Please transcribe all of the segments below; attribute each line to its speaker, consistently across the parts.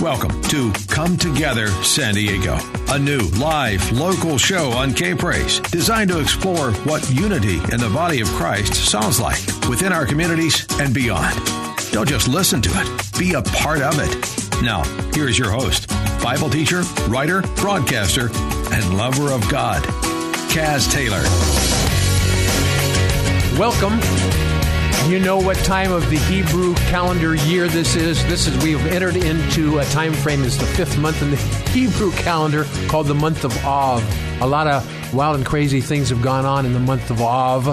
Speaker 1: Welcome to Come Together San Diego, a new live local show on K Praise designed to explore what unity in the body of Christ sounds like within our communities and beyond. Don't just listen to it, be a part of it. Now, here is your host, Bible teacher, writer, broadcaster, and lover of God, Kaz Taylor.
Speaker 2: Welcome. You know what time of the Hebrew calendar year this is. This is we've entered into a time frame. It's the fifth month in the Hebrew calendar called the month of Av. A lot of wild and crazy things have gone on in the month of Av,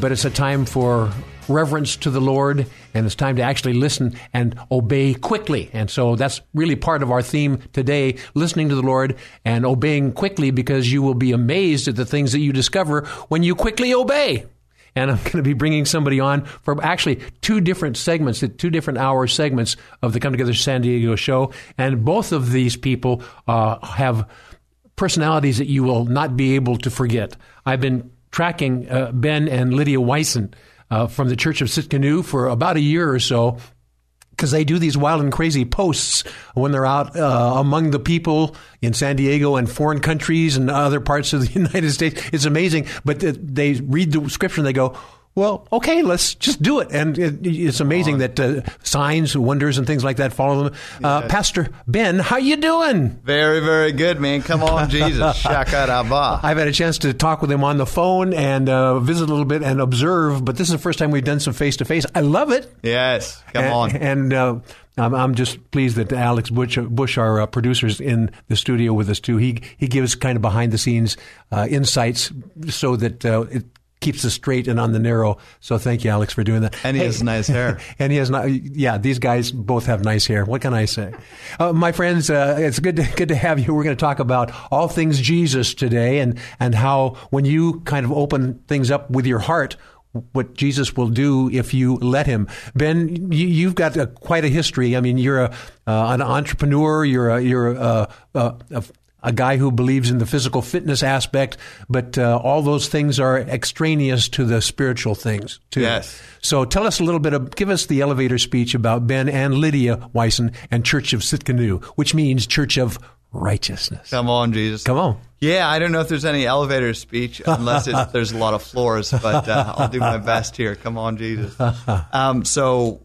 Speaker 2: but it's a time for reverence to the Lord, and it's time to actually listen and obey quickly. And so that's really part of our theme today listening to the Lord and obeying quickly because you will be amazed at the things that you discover when you quickly obey and I'm going to be bringing somebody on for actually two different segments, two different hour segments of the Come Together San Diego show. And both of these people uh, have personalities that you will not be able to forget. I've been tracking uh, Ben and Lydia Wyson uh, from the Church of Tsidkenu for about a year or so because they do these wild and crazy posts when they're out uh, among the people in San Diego and foreign countries and other parts of the United States. It's amazing, but they read the scripture and they go, well, okay, let's just do it. And it, it's amazing that uh, signs, wonders, and things like that follow them. Uh, Pastor Ben, how you doing?
Speaker 3: Very, very good, man. Come on, Jesus. Shaka
Speaker 2: I've had a chance to talk with him on the phone and uh, visit a little bit and observe, but this is the first time we've done some face to face. I love it.
Speaker 3: Yes, come
Speaker 2: and,
Speaker 3: on.
Speaker 2: And uh, I'm, I'm, just pleased that Alex Bush, Bush our uh, producer's in the studio with us too. He he gives kind of behind the scenes uh, insights so that uh, it keeps us straight and on the narrow. So thank you, Alex, for doing that.
Speaker 3: And he hey, has nice hair.
Speaker 2: and he has not. Yeah, these guys both have nice hair. What can I say, uh, my friends? Uh, it's good to, good to have you. We're going to talk about all things Jesus today, and and how when you kind of open things up with your heart. What Jesus will do if you let Him. Ben, you, have got a, quite a history. I mean, you're a, uh, an entrepreneur. You're a, you're a, a, a a guy who believes in the physical fitness aspect, but uh, all those things are extraneous to the spiritual things too.
Speaker 3: Yes.
Speaker 2: So tell us a little bit of, give us the elevator speech about Ben and Lydia Wyson and Church of Tsidkenu, which means Church of Righteousness.
Speaker 3: Come on, Jesus.
Speaker 2: Come on.
Speaker 3: Yeah, I don't know if there's any elevator speech unless there's a lot of floors, but uh, I'll do my best here. Come on, Jesus. Um, so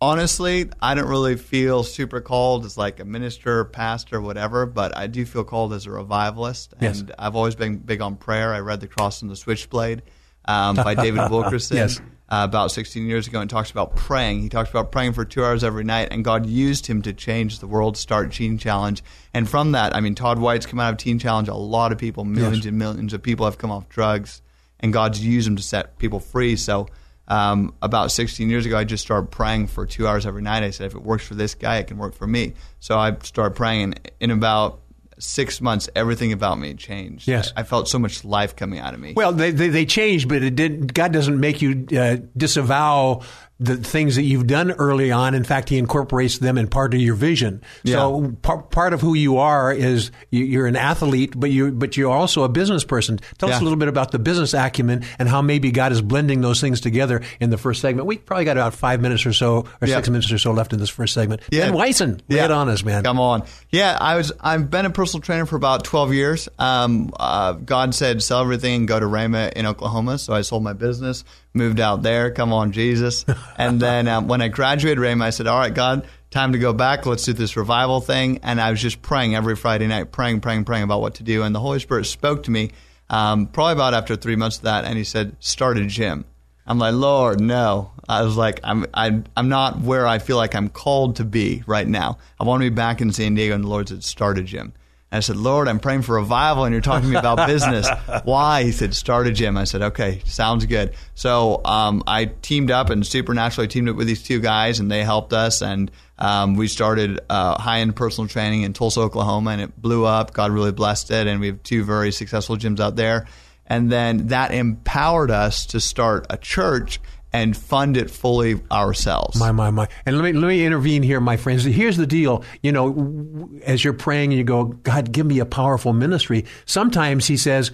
Speaker 3: honestly, I don't really feel super called as like a minister, pastor, whatever, but I do feel called as a revivalist.
Speaker 2: Yes.
Speaker 3: And I've always been big on prayer. I read The Cross and the Switchblade um, by David Wilkerson.
Speaker 2: yes.
Speaker 3: Uh, about 16 years ago and talks about praying. He talks about praying for two hours every night, and God used him to change the world, start Teen Challenge. And from that, I mean, Todd White's come out of Teen Challenge. A lot of people, millions
Speaker 2: yes.
Speaker 3: and millions of people have come off drugs, and God's used him to set people free. So um, about 16 years ago, I just started praying for two hours every night. I said, if it works for this guy, it can work for me. So I started praying, and in about six months, everything about me changed.
Speaker 2: Yes,
Speaker 3: I felt so much life coming out of me.
Speaker 2: Well, they they, they changed, but it did. God doesn't make you uh, disavow the things that you've done early on. In fact, he incorporates them in part of your vision.
Speaker 3: Yeah.
Speaker 2: So par- part of who you are is you, are an athlete, but you but you're also a business person. Tell
Speaker 3: yeah.
Speaker 2: us a little bit about the business acumen and how maybe God is blending those things together in the first segment. We probably got about five minutes or so, or
Speaker 3: yeah.
Speaker 2: six minutes or so left in this first segment.
Speaker 3: Yeah.
Speaker 2: Ben lay
Speaker 3: yeah.
Speaker 2: it on us, man.
Speaker 3: Come on. Yeah, I was. I've been a personal trainer for about twelve years. Um, uh, God said sell everything and go to Rhema in Oklahoma, so I sold my business moved out there. Come on, Jesus. And then um, when I graduated Rhema, I said, all right, God, time to go back. Let's do this revival thing. And I was just praying every Friday night, praying, praying, praying about what to do. And the Holy Spirit spoke to me um, probably about after three months of that. And he said, start a gym. I'm like, Lord, no. I was like, I'm, I, I'm not where I feel like I'm called to be right now. I want to be back in San Diego. And the Lord said, start a gym. And I said, Lord, I'm praying for revival, and you're talking to me about business. Why? He said, start a gym. I said, okay, sounds good. So um, I teamed up and supernaturally teamed up with these two guys, and they helped us. And um, we started uh, high end personal training in Tulsa, Oklahoma, and it blew up. God really blessed it, and we have two very successful gyms out there. And then that empowered us to start a church and fund it fully ourselves.
Speaker 2: My, my, my. And let me, let me intervene here, my friends. Here's the deal. You know, as you're praying and you go, God, give me a powerful ministry. Sometimes he says,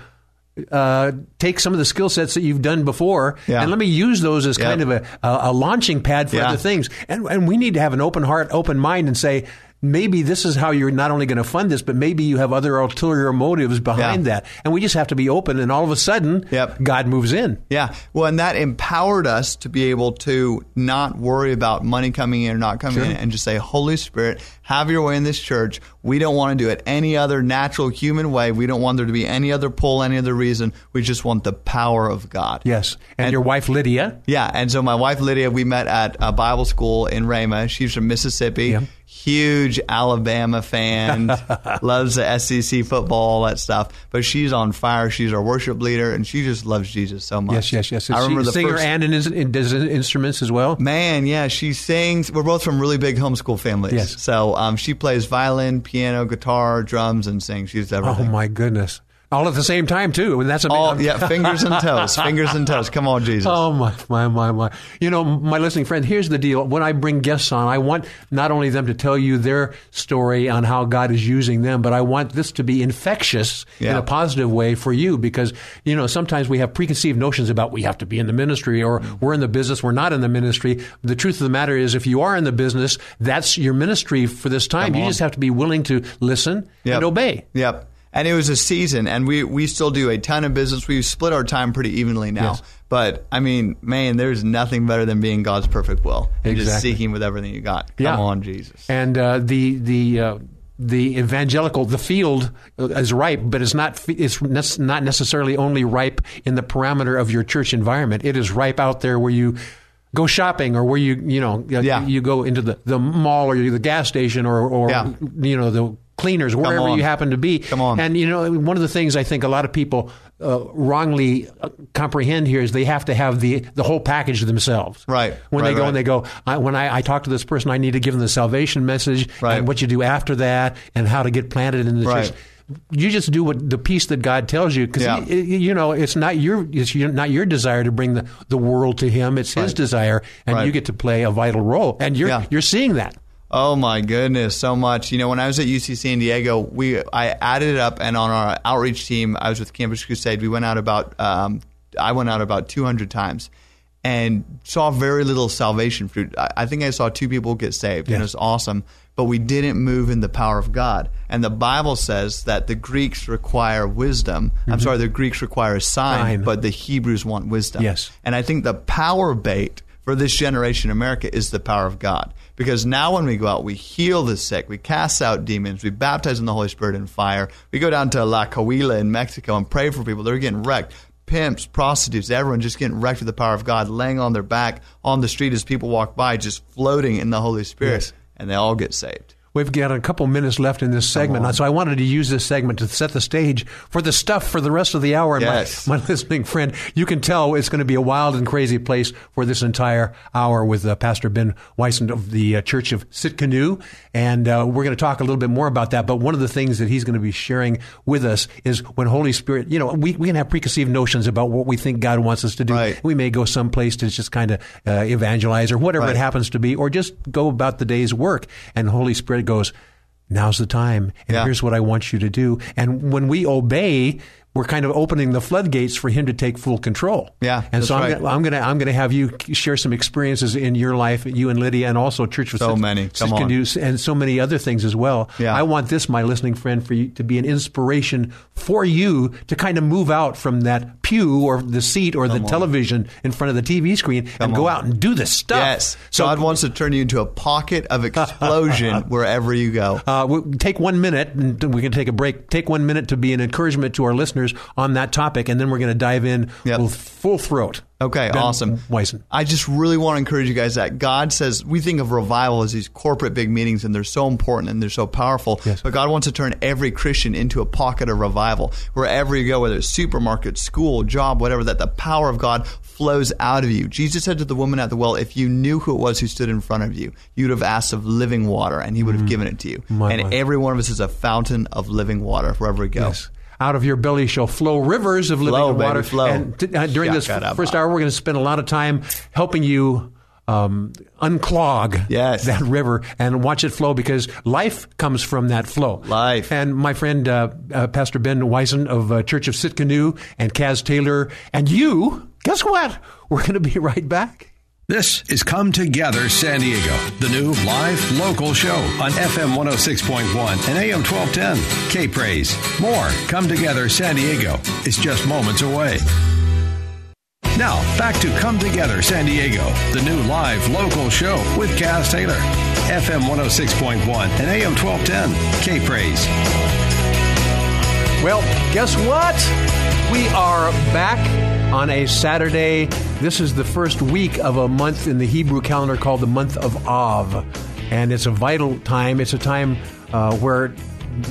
Speaker 2: uh, take some of the skill sets that you've done before
Speaker 3: Yeah.
Speaker 2: and let me use those as
Speaker 3: Yep.
Speaker 2: kind of a, a, a launching pad for
Speaker 3: Yeah.
Speaker 2: other things. And, and we need to have an open heart, open mind and say, maybe this is how you're not only going to fund this, but maybe you have other ulterior motives behind
Speaker 3: Yeah.
Speaker 2: that. And we just have to be open and all of a sudden,
Speaker 3: Yep.
Speaker 2: God moves in.
Speaker 3: Yeah. Well, and that empowered us to be able to not worry about money coming in or not coming in and just say, Holy Spirit, have your way in this church. We don't want to do it any other natural human way. We don't want there to be any other pull, any other reason. We just want the power of God.
Speaker 2: Yes. And, your wife, Lydia.
Speaker 3: Yeah, and so my wife Lydia, we met at a Bible school in Rhema. She's from Mississippi.
Speaker 2: Yeah.
Speaker 3: Huge Alabama fan, loves the SEC football, all that stuff. But she's on fire. She's our worship leader, and she just loves Jesus so much.
Speaker 2: Yes, yes, yes.
Speaker 3: I
Speaker 2: she
Speaker 3: remember
Speaker 2: a
Speaker 3: the
Speaker 2: singer
Speaker 3: first,
Speaker 2: and an, in- does instruments as well.
Speaker 3: Man, yeah, she sings. We're both from really big homeschool families.
Speaker 2: Yes.
Speaker 3: So um, she plays violin, piano, guitar, drums, and sings. She's
Speaker 2: Oh my goodness! All at the same time too, and that's
Speaker 3: All,
Speaker 2: amazing.
Speaker 3: yeah, fingers and toes. Fingers and toes. Come on, Jesus.
Speaker 2: Oh my, my, my, my! You know, my listening friend. Here's the deal: when I bring guests on, I want not only them to tell you their story on how God is using them, but I want this to be infectious in a positive way for you, because you know sometimes we have preconceived notions about we have to be in the ministry or we're in the business, we're not in the ministry. The truth of the matter is, if you are in the business, that's your ministry for this time. You just have to be willing to listen
Speaker 3: Yep.
Speaker 2: and obey.
Speaker 3: Yep. And it was a season, and we, we still do a ton of business. We've split our time pretty evenly now.
Speaker 2: Yes.
Speaker 3: But, I mean, man, there's nothing better than being God's perfect will. And just
Speaker 2: Exactly.
Speaker 3: seeking with everything you got. Come
Speaker 2: Yeah.
Speaker 3: on, Jesus.
Speaker 2: And uh, the the uh, the evangelical the field is ripe, but it's not it's not necessarily only ripe in the parameter of your church environment. It is ripe out there where you go shopping or where you you know
Speaker 3: Yeah.
Speaker 2: you go into the, the mall or the gas station or or
Speaker 3: Yeah.
Speaker 2: you know the cleaners wherever you happen to be.
Speaker 3: Come on.
Speaker 2: And you know one of the things I think a lot of people uh, wrongly uh, comprehend here is they have to have the the whole package themselves.
Speaker 3: Right.
Speaker 2: When
Speaker 3: Right,
Speaker 2: they go
Speaker 3: right.
Speaker 2: and they go, I, when I, I talk to this person, I need to give them the salvation message
Speaker 3: Right.
Speaker 2: and what you do after that and how to get planted in the
Speaker 3: Right.
Speaker 2: church. You just do what the piece that God tells you, because
Speaker 3: Yeah.
Speaker 2: you know it's not your it's not your desire to bring the, the world to Him. It's His desire, and
Speaker 3: Right.
Speaker 2: you get to play a vital role. And you're
Speaker 3: Yeah.
Speaker 2: you're seeing that.
Speaker 3: Oh my goodness, so much. You know, when I was at UC San Diego, we I added it up, and on our outreach team, I was with Campus Crusade. We went out about um, I went out about 200 times, and saw very little salvation fruit. I, I think I saw two people get saved, and it was awesome. But we didn't move in the power of God. And the Bible says that the Greeks require wisdom. I'm sorry, the Greeks require a sign,
Speaker 2: Sign.
Speaker 3: but the Hebrews want wisdom.
Speaker 2: Yes.
Speaker 3: And I think the power bait for this generation in America is the power of God. Because now when we go out, we heal the sick, we cast out demons, we baptize in the Holy Spirit and fire. We go down to La Coahuila in Mexico and pray for people. They're getting wrecked. Pimps, prostitutes, everyone just getting wrecked with the power of God, laying on their back on the street as people walk by, just floating in the Holy Spirit.
Speaker 2: Yes.
Speaker 3: And they all get saved.
Speaker 2: We've got a couple minutes left in this segment, so I wanted to use this segment to set the stage for the stuff for the rest of the hour. And
Speaker 3: Yes.
Speaker 2: my, my listening friend, you can tell it's going to be a wild and crazy place for this entire hour with uh, Pastor Ben Wyson of the uh, Church of Tsidkenu, and uh, we're going to talk a little bit more about that. But one of the things that he's going to be sharing with us is when Holy Spirit, you know, we, we can have preconceived notions about what we think God wants us to do.
Speaker 3: Right.
Speaker 2: We may go someplace to just kind of uh, evangelize or whatever it happens to be, or just go about the day's work. And Holy Spirit goes, now's the time. And
Speaker 3: Yeah.
Speaker 2: here's what I want you to do. And when we obey, we're kind of opening the floodgates for him to take full control.
Speaker 3: Yeah,
Speaker 2: and so I'm,
Speaker 3: right.
Speaker 2: gonna, I'm gonna I'm gonna have you share some experiences in your life, you and Lydia, and also Church of
Speaker 3: So many. Come on.
Speaker 2: do- and so many other things as well.
Speaker 3: Yeah.
Speaker 2: I want this, my listening friend, for you to be an inspiration for you to kind of move out from that pew or the seat or the
Speaker 3: on.
Speaker 2: television in front of the TV screen and go
Speaker 3: on.
Speaker 2: out and do the stuff.
Speaker 3: Yes.
Speaker 2: So
Speaker 3: God wants to turn you into a pocket of explosion wherever you go.
Speaker 2: Uh, we'll take one minute, and we can take a break. Take one minute to be an encouragement to our listeners on that topic, and then we're going to dive in
Speaker 3: Yep.
Speaker 2: with full throat.
Speaker 3: Okay,
Speaker 2: Ben
Speaker 3: awesome. I just really want to encourage you guys that God says we think of revival as these corporate big meetings and they're so important and they're so powerful.
Speaker 2: Yes.
Speaker 3: But God wants to turn every Christian into a pocket of revival. Wherever you go, whether it's supermarket, school, job, whatever, that the power of God flows out of you. Jesus said to the woman at the well, if you knew who it was who stood in front of you, you'd have asked of living water and he would have given it to you.
Speaker 2: Mm. My,
Speaker 3: and
Speaker 2: my.
Speaker 3: every one of us is a fountain of living water wherever we go.
Speaker 2: Yes. Out of your belly shall flow rivers of living
Speaker 3: Flow, baby,
Speaker 2: water.
Speaker 3: flow.
Speaker 2: And t- uh, during this first hour, we're going to spend a lot of time helping you um, unclog
Speaker 3: Yes.
Speaker 2: that river and watch it flow because life comes from that flow.
Speaker 3: Life.
Speaker 2: And my friend uh, uh, Pastor Ben Wyson of uh, Church of Sitka Tsidkenu and Kaz Taylor and you, guess what? We're going to be right back.
Speaker 1: This is Come Together San Diego, the new live local show on FM 106.1 and AM 1210. K Praise. More Come Together San Diego is just moments away. Now, back to Come Together San Diego, the new live local show with Kaz Taylor. FM 106.1 and AM 1210. K Praise.
Speaker 2: Well, guess what? We are back on a Saturday. This is the first week of a month in the Hebrew calendar called the month of Av. And it's a vital time. It's a time uh, where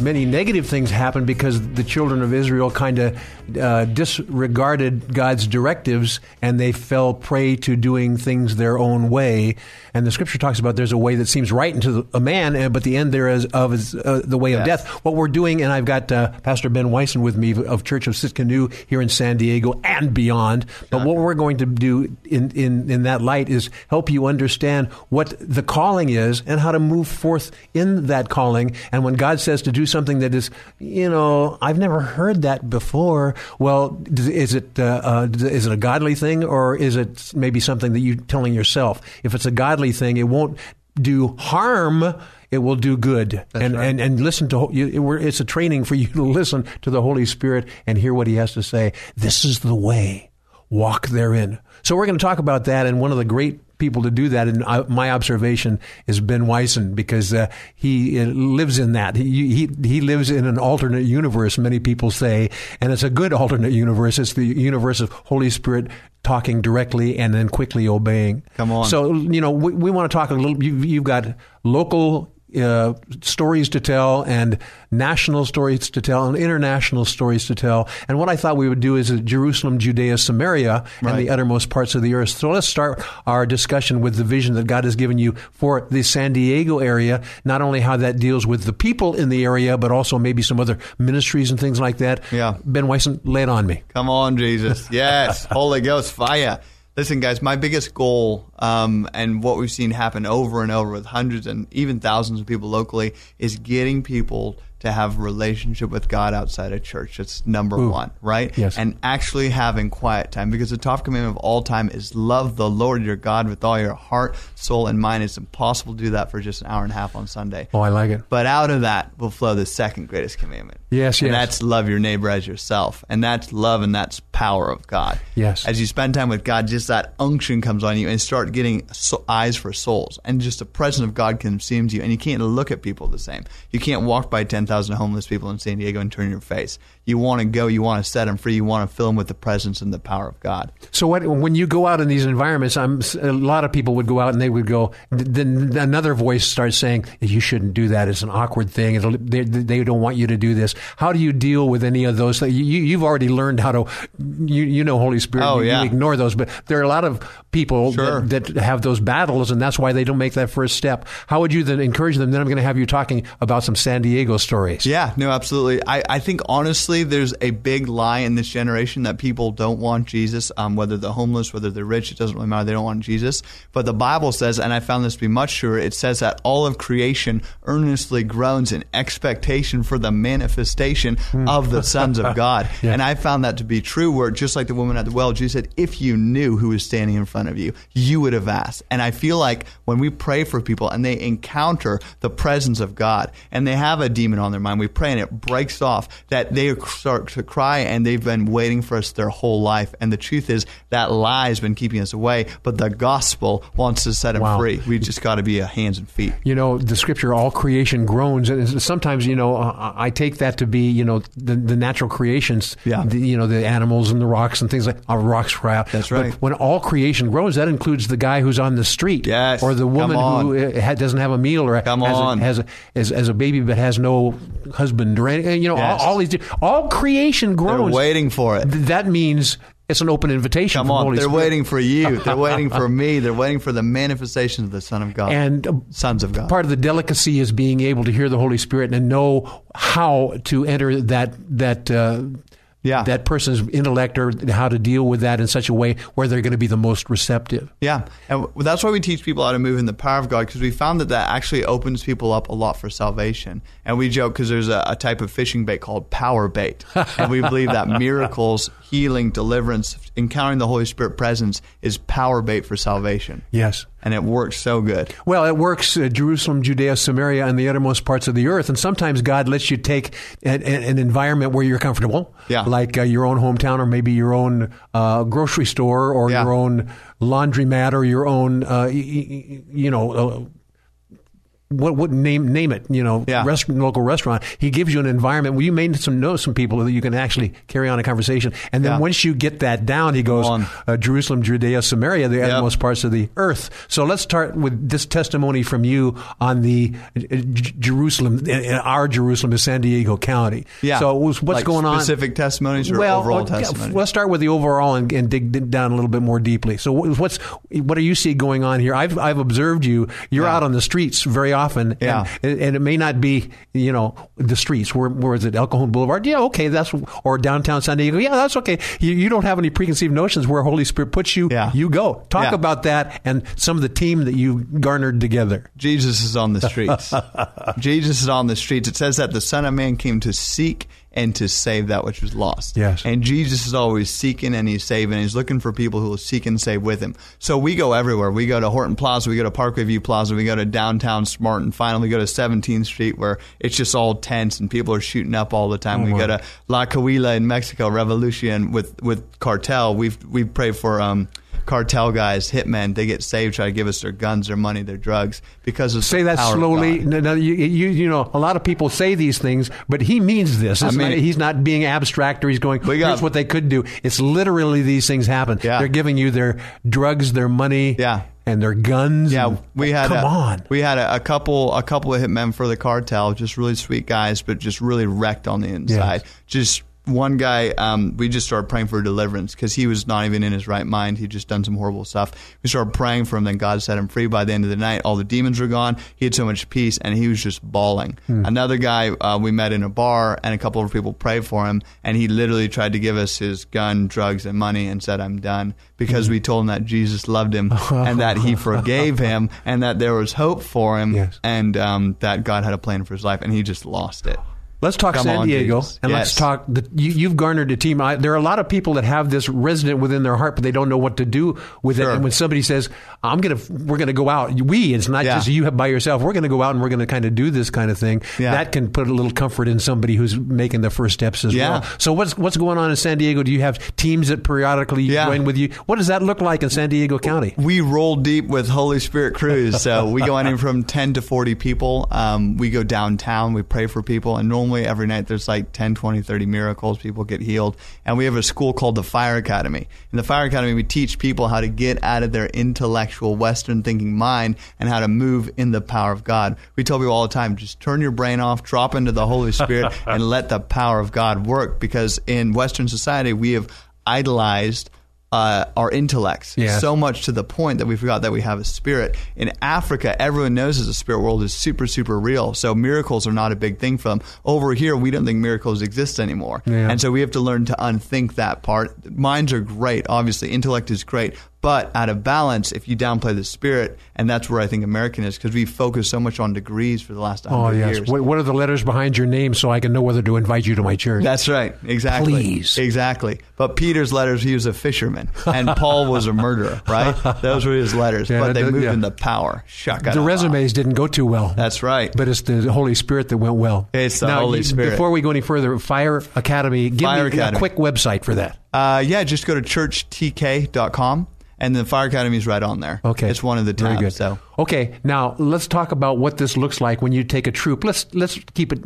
Speaker 2: many negative things happen because the children of Israel kind of uh, disregarded God's directives and they fell prey to doing things their own way. And the scripture talks about there's a way that seems right into a man, but the end there is of is uh, the way of death. What we're doing, and I've got uh, Pastor Ben Wyson with me of Church of Tsidkenu here in San Diego and beyond. But what we're going to do in, in, in that light is help you understand what the calling is and how to move forth in that calling. And when God says to do something that is, you know, I've never heard that before. Well, is it uh, uh, is it a godly thing or is it maybe something that you're telling yourself? If it's a godly thing, it won't do harm. It will do good, and,
Speaker 3: right.
Speaker 2: and and listen to. You, it's a training for you to listen to the Holy Spirit and hear what He has to say. This is the way. Walk therein. So we're going to talk about that, and one of the great people to do that, And uh, my observation, is Ben Wyson because uh, he uh, lives in that. He, he he lives in an alternate universe. Many people say, and it's a good alternate universe. It's the universe of Holy Spirit talking directly and then quickly obeying.
Speaker 3: Come on.
Speaker 2: So you know, we, we want to talk a little. You've, you've got local uh, stories to tell, and national stories to tell, and international stories to tell. And what I thought we would do is Jerusalem, Judea, Samaria, and the uttermost parts of the earth. So let's start our discussion with the vision that God has given you for the San Diego area. Not only how that deals with the people in the area, but also maybe some other ministries and things like that.
Speaker 3: Yeah.
Speaker 2: Ben Wyson, lay it on me.
Speaker 3: Come on, Jesus. Yes. Holy Ghost fire. Listen, guys, my biggest goal um, and what we've seen happen over and over with hundreds and even thousands of people locally is getting people to have relationship with God outside of church. That's number
Speaker 2: Ooh.
Speaker 3: one, right?
Speaker 2: Yes.
Speaker 3: And actually having quiet time because the top commandment of all time is love the Lord your God with all your heart, soul, and mind. It's impossible to do that for just an hour and a half on Sunday.
Speaker 2: Oh, I like it.
Speaker 3: But out of that will flow the second greatest commandment.
Speaker 2: Yes, yes.
Speaker 3: And that's love your neighbor as yourself. And that's love and that's power of God.
Speaker 2: Yes.
Speaker 3: As you spend time with God, just that unction comes on you and start getting so- eyes for souls. And just the presence of God consumes you. And you can't look at people the same. You can't walk by 10,000 homeless people in San Diego and turn your face. You want to go, you want to set them free, you want to fill them with the presence and the power of God.
Speaker 2: So what, when you go out in these environments, I'm, a lot of people would go out and they would go. Then another voice starts saying, "You shouldn't do that. It's an awkward thing. They, they don't want you to do this." How do you deal with any of those? things? You, you've already learned how to. You, you know, Holy Spirit.
Speaker 3: Oh,
Speaker 2: you,
Speaker 3: yeah.
Speaker 2: you ignore those, but there are a lot of people
Speaker 3: Sure.
Speaker 2: that, that have those battles, and that's why they don't make that first step. How would you then encourage them? Then I'm going to have you talking about some San Diego stories.
Speaker 3: Yeah, no, absolutely. I, I think honestly, there's a big lie in this generation that people don't want Jesus, um, whether they're homeless, whether they're rich, it doesn't really matter. They don't want Jesus. But the Bible says, and I found this to be much truer, it says that all of creation earnestly groans in expectation for the manifestation of the sons of God.
Speaker 2: Yeah.
Speaker 3: And I found that to be true, where just like the woman at the well, Jesus said, if you knew who was standing in front of you, you would have asked. And I feel like when we pray for people and they encounter the presence of God and they have a demon on their mind, we pray and it breaks off that they start to cry and they've been waiting for us their whole life. And the truth is that lie has been keeping us away, but the gospel wants to set them
Speaker 2: Wow.
Speaker 3: free. We just got to be a hands and feet.
Speaker 2: you know the scripture all creation groans and sometimes you know i take that to be you know the, the natural creations
Speaker 3: Yeah.
Speaker 2: the, you know the animals and the rocks and things like uh, rocks cry out
Speaker 3: That's
Speaker 2: But
Speaker 3: right.
Speaker 2: when all creation groans that includes the guy who's on the street
Speaker 3: Yes.
Speaker 2: or the woman who uh, doesn't have a meal or
Speaker 3: Come
Speaker 2: has,
Speaker 3: on.
Speaker 2: A, has, a, has, has a baby but has no husband or anything you know
Speaker 3: Yes.
Speaker 2: all, all these all creation
Speaker 3: They're waiting for it.
Speaker 2: Th- that means it's an open invitation
Speaker 3: Come
Speaker 2: the
Speaker 3: on.
Speaker 2: Holy
Speaker 3: They're
Speaker 2: Spirit.
Speaker 3: waiting for you. They're waiting for me. They're waiting for the manifestation of the Son of God.
Speaker 2: and uh,
Speaker 3: sons of God.
Speaker 2: Part of the delicacy is being able to hear the Holy Spirit and know how to enter that that uh,
Speaker 3: Yeah.
Speaker 2: that person's intellect or how to deal with that in such a way where they're going to be the most receptive.
Speaker 3: Yeah, and that's why we teach people how to move in the power of God because we found that that actually opens people up a lot for salvation. And we joke because there's a, a type of fishing bait called power bait, and we believe that miracles, healing, deliverance, encountering the Holy Spirit presence is power bait for salvation.
Speaker 2: Yes.
Speaker 3: And it works so good.
Speaker 2: Well, it works uh, Jerusalem, Judea, Samaria, and the uttermost parts of the earth. And sometimes God lets you take an, an an environment where you're comfortable,
Speaker 3: Yeah.
Speaker 2: like uh, your own hometown or maybe your own uh, grocery store or
Speaker 3: Yeah.
Speaker 2: your own laundromat or your own, uh, you know. Uh, what what name name it? You know,
Speaker 3: Yeah.
Speaker 2: rest, local restaurant. He gives you an environment where you may some know some people that you can actually carry on a conversation. And then
Speaker 3: Yeah.
Speaker 2: once you get that down, he goes uh, Jerusalem, Judea, Samaria, the
Speaker 3: Yep.
Speaker 2: utmost parts of the earth. So let's start with this testimony from you on the uh, J- Jerusalem, uh, our Jerusalem is San Diego County.
Speaker 3: Yeah.
Speaker 2: So what's what's
Speaker 3: Like
Speaker 2: going on?
Speaker 3: Specific testimonies or
Speaker 2: well,
Speaker 3: overall
Speaker 2: uh,
Speaker 3: testimonies?
Speaker 2: let's start with the overall and, and dig, dig down a little bit more deeply. So what- what's what do you see going on here? I've I've observed you. You're
Speaker 3: Yeah.
Speaker 2: out on the streets very often.
Speaker 3: Yeah.
Speaker 2: And, and it may not be you know the streets. Where where is it? El Cajon Boulevard. Yeah. Okay. That's or downtown San Diego. Yeah. That's okay. You, you don't have any preconceived notions where Holy Spirit puts you.
Speaker 3: Yeah.
Speaker 2: You go. Talk
Speaker 3: Yeah.
Speaker 2: about that and some of the team that you garnered together.
Speaker 3: Jesus is on the streets. Jesus is on the streets. It says that the Son of Man came to seek and to save that which was lost.
Speaker 2: Yes.
Speaker 3: And Jesus is always seeking and he's saving. He's looking for people who will seek and save with him. So we go everywhere. We go to Horton Plaza. We go to Parkway View Plaza. We go to downtown Smart. And finally, we go to 17th Street where it's just all tents and people are shooting up all the time.
Speaker 2: Oh,
Speaker 3: we go to La Coahuila in Mexico, Revolution with, with Cartel. We've, we pray for, um, cartel guys, hitmen, they get saved, try to give us their guns, their money, their drugs because of
Speaker 2: Say that slowly. No, no, you, you, you know, a lot of people say these things, but he means this.
Speaker 3: I mean
Speaker 2: not- he's not being abstract or he's going,
Speaker 3: We got-
Speaker 2: here's what they could do. It's literally these things happen.
Speaker 3: Yeah.
Speaker 2: They're giving you their drugs, their money,
Speaker 3: Yeah.
Speaker 2: and their guns.
Speaker 3: Yeah,
Speaker 2: and-
Speaker 3: we had
Speaker 2: Come
Speaker 3: a,
Speaker 2: on.
Speaker 3: We had a, a couple a couple of hitmen for the cartel, just really sweet guys, but just really wrecked on the inside. Just one guy, um, we just started praying for deliverance because he was not even in his right mind. He'd just done some horrible stuff. We started praying for him, then God set him free. By the end of the night, all the demons were gone. He had so much peace, and he was just bawling.
Speaker 2: Hmm.
Speaker 3: Another guy uh, we met in a bar, and a couple of people prayed for him, and he literally tried to give us his gun, drugs, and money, and said, "I'm done," because we told him that Jesus loved him and that He forgave him, and that there was hope for him,
Speaker 2: Yes.
Speaker 3: and um, that God had a plan for his life, and he just lost it.
Speaker 2: Let's talk
Speaker 3: Come
Speaker 2: San
Speaker 3: on,
Speaker 2: Diego, and let's talk. The, you, you've garnered a team. I, there are a lot of people that have this resident within their heart, but they don't know what to do with it. And when somebody says, "I'm gonna, we're gonna go out," we, it's not
Speaker 3: Yeah.
Speaker 2: just you by yourself. We're gonna go out and we're gonna kind of do this kind of thing.
Speaker 3: Yeah.
Speaker 2: That can put a little comfort in somebody who's making the first steps as
Speaker 3: Yeah.
Speaker 2: well. So what's what's going on in San Diego? Do you have teams that periodically join with you? What does that look like in San Diego County?
Speaker 3: we roll deep with Holy Spirit Cruise. So we go anywhere from 10 to 40 people. Um, we go downtown, we pray for people, and normally every night there's like 10, 20, 30 miracles. People get healed. And we have a school called the Fire Academy. In the Fire Academy, we teach people how to get out of their intellectual, Western thinking mind and how to move in the power of God. We tell people all the time just turn your brain off, drop into the Holy Spirit, and let the power of God work. Because in Western society, we have idolized. Uh, our intellects
Speaker 2: Yes.
Speaker 3: so much to the point that we forgot that we have a spirit. In Africa, everyone knows that the spirit world is super, super real. So miracles are not a big thing for them. Over here, we don't think miracles exist anymore.
Speaker 2: Yeah.
Speaker 3: And so we have to learn to unthink that part. Minds are great, obviously. Intellect is great. But out of balance, if you downplay the spirit, and that's where I think American is, because we focus so much on degrees for the last
Speaker 2: Oh,
Speaker 3: hundred
Speaker 2: yes.
Speaker 3: years.
Speaker 2: What, what are the letters behind your name so I can know whether to invite you to my church?
Speaker 3: That's right. Exactly.
Speaker 2: Please.
Speaker 3: Exactly. But Peter's letters, he was a fisherman, and Paul was a murderer. Right? Those were his letters.
Speaker 2: Yeah,
Speaker 3: but they moved
Speaker 2: yeah.
Speaker 3: in the power. Shaka.
Speaker 2: the resumes didn't go too well.
Speaker 3: That's right.
Speaker 2: But it's the Holy Spirit that went well.
Speaker 3: It's the
Speaker 2: now,
Speaker 3: Holy Spirit.
Speaker 2: Before we go any further, Fire Academy, give
Speaker 3: Fire
Speaker 2: me
Speaker 3: Academy.
Speaker 2: a quick website for that.
Speaker 3: Uh, yeah, just go to churchtk.com, and the Fire Academy is right on there.
Speaker 2: Okay,
Speaker 3: It's one of the tabs.
Speaker 2: Very good.
Speaker 3: So.
Speaker 2: okay, now let's talk about what this looks like when you take a troop. Let's let's keep it.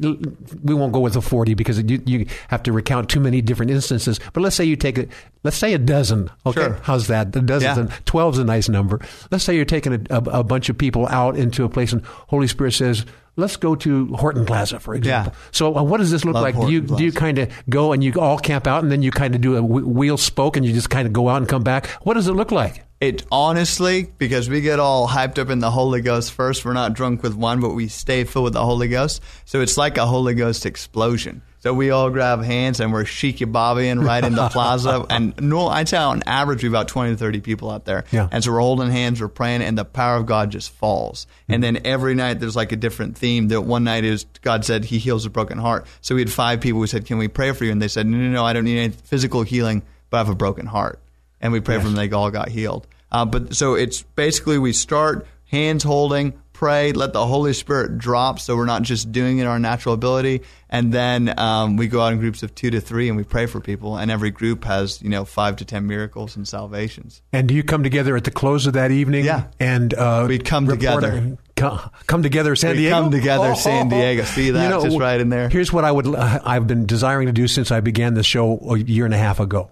Speaker 2: We won't go with a forty because you, you have to recount too many different instances. But let's say you take it. Let's say a dozen. Okay,
Speaker 3: Sure.
Speaker 2: how's that? A dozen.
Speaker 3: Yeah.
Speaker 2: Twelve's a nice number. Let's say you're taking a, a, a bunch of people out into a place, and Holy Spirit says. Let's go to Horton Plaza, for example.
Speaker 3: Yeah.
Speaker 2: So, uh, what does this look
Speaker 3: Love
Speaker 2: like? Do you
Speaker 3: Horton
Speaker 2: do you kind of go and you all camp out, and then you kind of do a wheel spoke, and you just kind of go out and come back? What does it look like?
Speaker 3: It honestly, because we get all hyped up in the Holy Ghost first, we're not drunk with wine, but we stay filled with the Holy Ghost. So it's like a Holy Ghost explosion. So we all grab hands and we're shiki bobbying right in the plaza. And no, I'd say on average, we have about 20 to 30 people out there.
Speaker 2: Yeah.
Speaker 3: And so we're holding hands, we're praying, and the power of God just falls. And then every night there's like a different theme. That one night is God said He heals a broken heart. So we had five people who said, Can we pray for you? And they said, No, no, no, I don't need any physical healing, but I have a broken heart and we pray for them. They all got healed. Uh, but so it's basically we start hands holding, pray, let the Holy Spirit drop, so we're not just doing it our natural ability, and then um, we go out in groups of two to three and we pray for people, and every group has you know five to ten miracles and salvations.
Speaker 2: And do you come together at the close of that evening?
Speaker 3: Yeah.
Speaker 2: And uh,
Speaker 3: We'd come together.
Speaker 2: Come, come together, San
Speaker 3: We
Speaker 2: Diego.
Speaker 3: come together, San Diego. See that? Just right in there.
Speaker 2: Here's what I would. I've been desiring to do since I began the show a year and a half ago.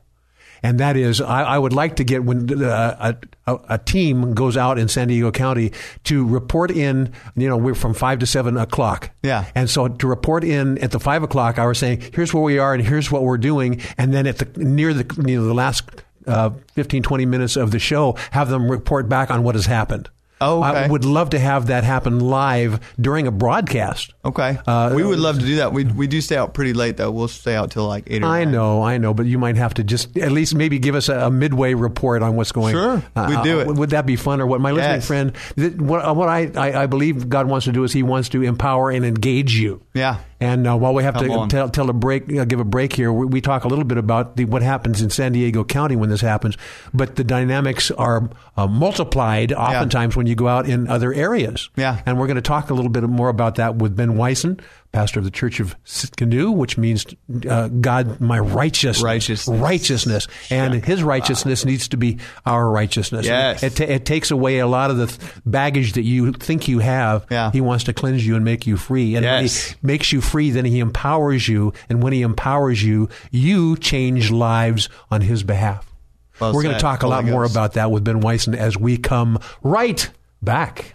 Speaker 2: And that is, I, I would like to get when uh, a, a, team goes out in San Diego County to report in. You know, we're from five to seven o'clock.
Speaker 3: Yeah.
Speaker 2: And so to report in at the five o'clock hour, saying, "Here's where we are, and here's what we're doing," and then at the near the you know the last uh, 15, 20 minutes of the show, have them report back on what has happened.
Speaker 3: Oh,
Speaker 2: I would love to have that happen live during a broadcast.
Speaker 3: Okay,
Speaker 2: Uh,
Speaker 3: we would love to do that. We we do stay out pretty late though. We'll stay out till like eight. Or
Speaker 2: I
Speaker 3: nine.
Speaker 2: know, I know, but you might have to just at least maybe give us a, a midway report on what's going. on.
Speaker 3: Sure, we'd do it.
Speaker 2: Would that be fun, or what? My listening
Speaker 3: Yes.
Speaker 2: friend, th- what, what I, I, I believe God wants to do is He wants to empower and engage you.
Speaker 3: Yeah.
Speaker 2: And uh, while we have
Speaker 3: Come
Speaker 2: to tell, tell a break, uh, give a break here, we, we talk a little bit about the, what happens in San Diego County when this happens. But the dynamics are uh, multiplied oftentimes when you go out in other areas.
Speaker 3: Yeah.
Speaker 2: And we're going to talk a little bit more about that with Ben Wyson, pastor of the Church of Tsidkenu, which means uh, God, my righteousness,
Speaker 3: Righteousness.
Speaker 2: righteousness, and His righteousness needs to be our righteousness.
Speaker 3: Yes.
Speaker 2: It, it takes away a lot of the th- baggage that you think you have.
Speaker 3: Yeah.
Speaker 2: He wants to cleanse you and make you free. And when
Speaker 3: Yes.
Speaker 2: He makes you free, then He empowers you, and when He empowers you, you change lives on His behalf.
Speaker 3: Well
Speaker 2: We're going to talk a lot more about that with Ben Wyson as we come right back.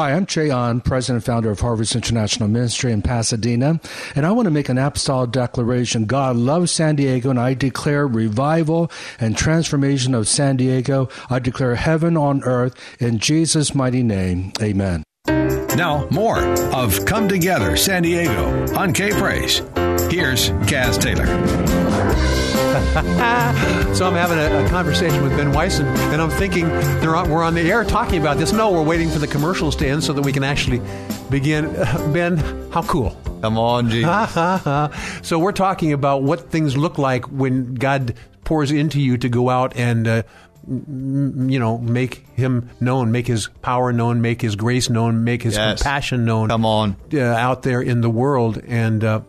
Speaker 4: Hi, I'm Ché Ahn, President and founder of Harvest International Ministry in Pasadena, and I want to make an apostolic declaration. God loves San Diego, and I declare revival and transformation of San Diego. I declare heaven on earth in Jesus' mighty name. Amen.
Speaker 1: Now, more of Come Together San Diego on K Praise. Here's Kaz Taylor.
Speaker 2: So I'm having a, a conversation with Ben Wyson, and I'm thinking they're on, we're on the air talking about this. No, we're waiting for the commercials to end so that we can actually begin. ben, how cool!
Speaker 3: Come on, G.
Speaker 2: so we're talking about what things look like when God pours into you to go out and. Uh, you know, make him known, make his power known, make his grace known, make his
Speaker 3: Yes.
Speaker 2: compassion known.
Speaker 3: Come on.
Speaker 2: uh, out there in the world, and uh,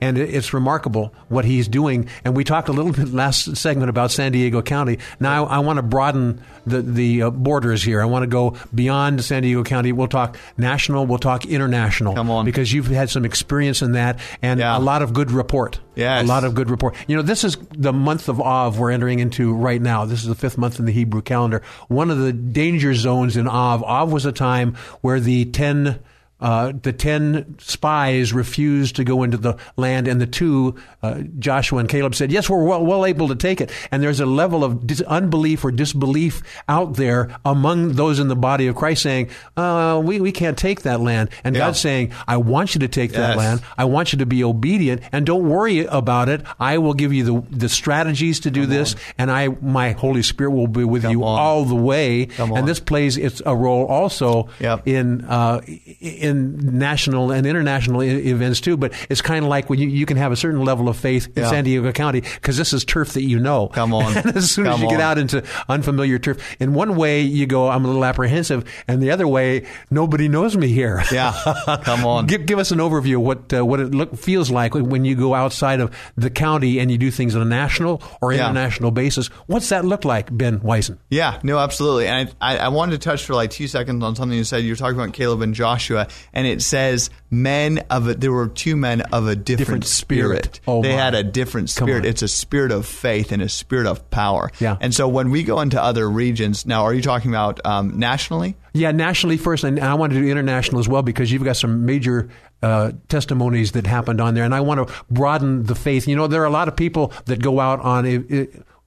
Speaker 2: and it's remarkable what he's doing. And we talked a little bit last segment about San Diego County. Now I, I want to broaden the the uh, borders here. I want to go beyond San Diego County. We'll talk national. We'll talk international.
Speaker 3: Come on.
Speaker 2: because you've had some experience in that, and
Speaker 3: Yeah.
Speaker 2: a lot of good report.
Speaker 3: Yes.
Speaker 2: a lot of good report. You know, this is the month of Av we're entering into right now. This is the fifth month in the Hebrew calendar. One of the danger zones in Av. Av was a time where the ten uh, the ten spies refused to go into the land, and the two, uh, Joshua and Caleb, said, "Yes, we're well, well able to take it." And there's a level of dis- unbelief or disbelief out there among those in the body of Christ, saying, uh, "We we can't take that land." And
Speaker 3: Yeah.
Speaker 2: God's saying, "I want you to take that land. I want you to be obedient, and don't worry about it. I will give you the the strategies to do this, and I my Holy Spirit will be with you
Speaker 3: on.
Speaker 2: all the way."
Speaker 3: Come on.
Speaker 2: And this plays its a role also
Speaker 3: Yep.
Speaker 2: in uh, in national and international I- events too. But it's kind of like when you, you can have a certain level of faith in
Speaker 3: Yeah.
Speaker 2: San Diego County because this is turf that you know.
Speaker 3: Come on.
Speaker 2: as soon as
Speaker 3: Come
Speaker 2: you get out into unfamiliar turf, in one way you go, I'm a little apprehensive, and the other way, nobody knows me here.
Speaker 3: Yeah. Come on.
Speaker 2: give, give us an overview of what uh, what it look, feels like when you go outside of the county and you do things on a national or
Speaker 3: Yeah.
Speaker 2: international basis. What's that look like, Ben Wyson?
Speaker 3: Yeah, no, absolutely. And I, I, I wanted to touch for like two seconds on something you said. You're talking about Caleb and Joshua, and it says men of a, there were two men of a different,
Speaker 2: Different spirit.
Speaker 3: spirit.
Speaker 2: Oh,
Speaker 3: they
Speaker 2: my.
Speaker 3: had a different spirit. It's a spirit of faith and a spirit of power.
Speaker 2: Yeah.
Speaker 3: And so when we go into other regions, now, are you talking about um, nationally?
Speaker 2: Yeah, nationally first, and I want to do international as well because you've got some major uh, testimonies that happened on there, and I want to broaden the faith. You know, there are a lot of people that go out on.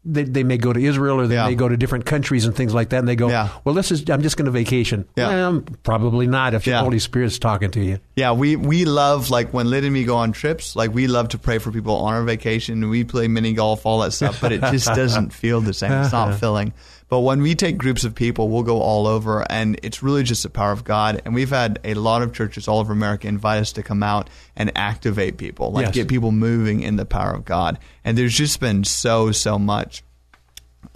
Speaker 2: They, they may go to Israel or they
Speaker 3: Yeah.
Speaker 2: may go to different countries and things like that, and they go,
Speaker 3: Yeah.
Speaker 2: "Well, this is I'm just going to vacation."
Speaker 3: Yeah.
Speaker 2: Well, probably not if the
Speaker 3: Yeah.
Speaker 2: Holy Spirit's talking to you.
Speaker 3: Yeah, we, we love like when Lyd and me go on trips, like we love to pray for people on our vacation. We play mini golf, all that stuff, but it just doesn't feel the same. It's not filling. But when we take groups of people, we'll go all over, and it's really just the power of God. And we've had a lot of churches all over America invite us to come out and activate people, like
Speaker 2: Yes.
Speaker 3: get people moving in the power of God. And there's just been so so much.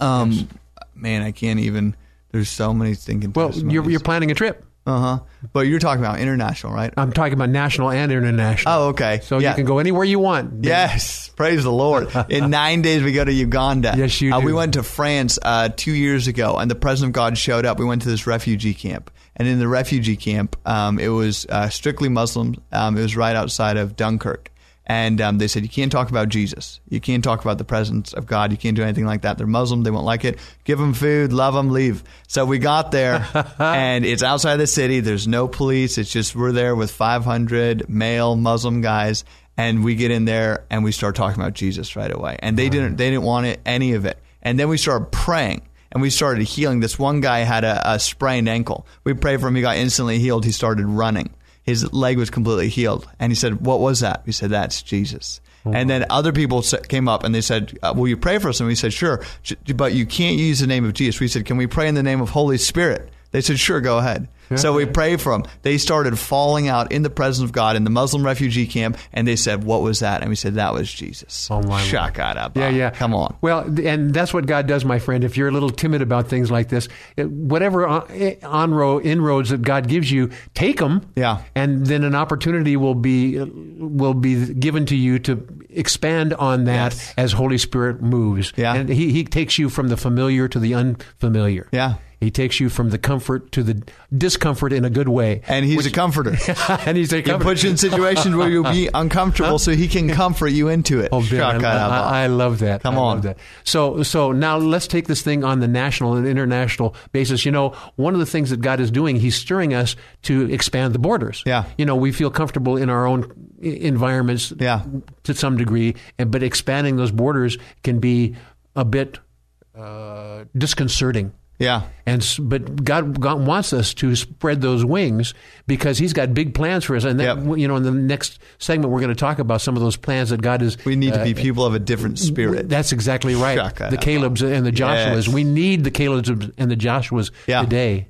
Speaker 3: Um, man, I can't even. There's so many thinking.
Speaker 2: Well, you're, you're planning a trip.
Speaker 3: Uh huh. But you're talking about international, right?
Speaker 2: I'm talking about national and international.
Speaker 3: Oh, okay.
Speaker 2: So
Speaker 3: Yeah.
Speaker 2: you can go anywhere you want.
Speaker 3: Yes, praise the Lord. In nine days, we go to Uganda.
Speaker 2: Yes, you
Speaker 3: Uh, we went to France uh, two years ago, and the President of God showed up. We went to this refugee camp. And in the refugee camp, um, it was uh, strictly Muslim. Um, it was right outside of Dunkirk. And um, they said, You can't talk about Jesus. You can't talk about the presence of God. You can't do anything like that. They're Muslim. They won't like it. Give them food, love them, leave. So we got there, and it's outside the city. There's no police. It's just we're there with 500 male Muslim guys and we get in there and we start talking about Jesus right away. And they didn't they didn't want it, any of it. And then we started praying and we started healing. This one guy had a, a sprained ankle. We prayed for him. He got instantly healed. He started running. His leg was completely healed. And he said, "What was that?" We said, "That's Jesus." And then other people came up and they said, uh, "Will you pray for us?" And we said, "Sure, but you can't use the name of Jesus." We said, "Can we pray in the name of Holy Spirit?" They said, "Sure, go ahead." So we prayed for them. They started falling out in the presence of God in the Muslim refugee camp, and they said, "What was that?" And we said, "That was Jesus."
Speaker 2: Oh, my Lord.
Speaker 3: Shakara.
Speaker 2: Yeah, yeah.
Speaker 3: Come on.
Speaker 2: Well, and that's what God does, my friend. If you're a little timid about things like this, whatever on, eh, inroads that God gives you, take them.
Speaker 3: Yeah.
Speaker 2: And then an opportunity will be will be given to you to expand on that
Speaker 3: Yes.
Speaker 2: as Holy Spirit moves.
Speaker 3: Yeah.
Speaker 2: And he he takes you from the familiar to the unfamiliar.
Speaker 3: Yeah.
Speaker 2: He takes you from the comfort to the discomfort in a good way.
Speaker 3: And he's a comforter.
Speaker 2: and he's a comforter.
Speaker 3: He puts you in situations where you'll be uncomfortable, so he can comfort you into it.
Speaker 2: Oh, Ben, I, I- I love that.
Speaker 3: Come
Speaker 2: I
Speaker 3: on.
Speaker 2: love that. So, so now let's take this thing on the national and international basis. You know, one of the things that God is doing, He's stirring us to expand the borders.
Speaker 3: Yeah.
Speaker 2: You know, we feel comfortable in our own environments.
Speaker 3: Yeah.
Speaker 2: To some degree, and but expanding those borders can be a bit uh, disconcerting.
Speaker 3: Yeah.
Speaker 2: And but God, God wants us to spread those wings because He's got big plans for us. And that,
Speaker 3: Yep.
Speaker 2: you know, in the next segment, we're going to talk about some of those plans that God is.
Speaker 3: We need to
Speaker 2: uh,
Speaker 3: be people of a different spirit.
Speaker 2: That's exactly right.
Speaker 3: Shaka.
Speaker 2: The Caleb's and the Joshuas.
Speaker 3: Yes.
Speaker 2: We need the Caleb's and the Joshuas
Speaker 3: Yeah.
Speaker 2: today.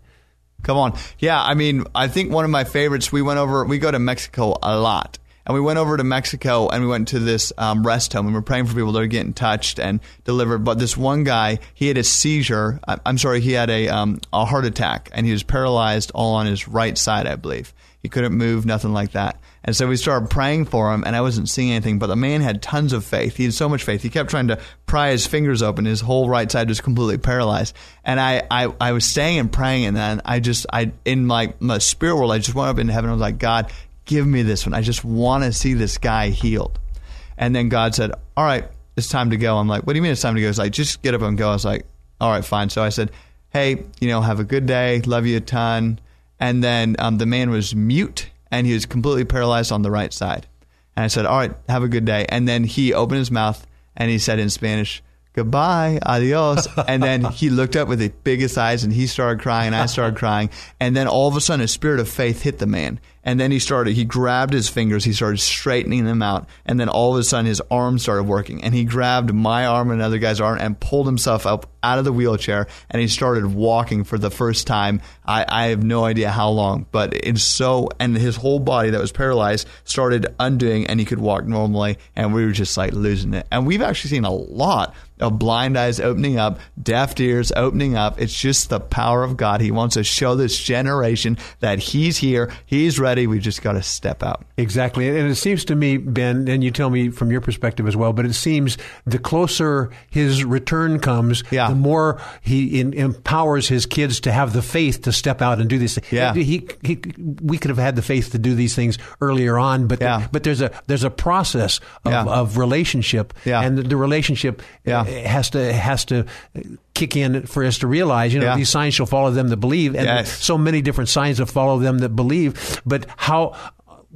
Speaker 3: Come on. Yeah, I mean, I think one of my favorites, we went over, we go to Mexico a lot. And we went over to Mexico and we went to this um, rest home and we are praying for people that are getting touched and delivered. But this one guy, he had a seizure. I- I'm sorry, he had a, um, a heart attack and he was paralyzed all on his right side, I believe. He couldn't move, nothing like that. And so we started praying for him, and I wasn't seeing anything, but the man had tons of faith. He had so much faith. He kept trying to pry his fingers open. His whole right side was completely paralyzed. And I, I, I was staying and praying, and then I just, I in my, my spirit world, I just went up into heaven. I was like, God, give me this one. I just want to see this guy healed. And then God said, All right, it's time to go. I'm like, What do you mean it's time to go? He's like, Just get up and go. I was like, All right, fine. So I said, Hey, you know, have a good day. Love you a ton. And then um, the man was mute and he was completely paralyzed on the right side. And I said, "All right, have a good day." And then he opened his mouth and he said in Spanish, "Goodbye, adios." and then he looked up with the biggest eyes and he started crying and I started crying. And then all of a sudden, a spirit of faith hit the man. And then he started, he grabbed his fingers, he started straightening them out. And then all of a sudden, his arm started working. And he grabbed my arm and another guy's arm and pulled himself up out of the wheelchair. And he started walking for the first time. I, I have no idea how long, but it's so, and his whole body that was paralyzed started undoing and he could walk normally. And we were just like losing it. And we've actually seen a lot of blind eyes opening up, deaf ears opening up. It's just the power of God. He wants to show this generation that He's here, He's ready. We just got to step out.
Speaker 2: Exactly. And it seems to me, Ben, and you tell me from your perspective as well, but it seems the closer His return comes,
Speaker 3: Yeah.
Speaker 2: the more He in, empowers His kids to have the faith to step out and do these things.
Speaker 3: Yeah.
Speaker 2: He, he, we could have had the faith to do these things earlier on, but
Speaker 3: Yeah.
Speaker 2: but there's a there's a process of,
Speaker 3: Yeah.
Speaker 2: of relationship,
Speaker 3: Yeah.
Speaker 2: and the, the relationship
Speaker 3: Yeah.
Speaker 2: Has to has to kick in for us to realize, you know,
Speaker 3: Yeah.
Speaker 2: these signs shall follow them that believe, and
Speaker 3: Yes.
Speaker 2: so many different signs that follow them that believe. But how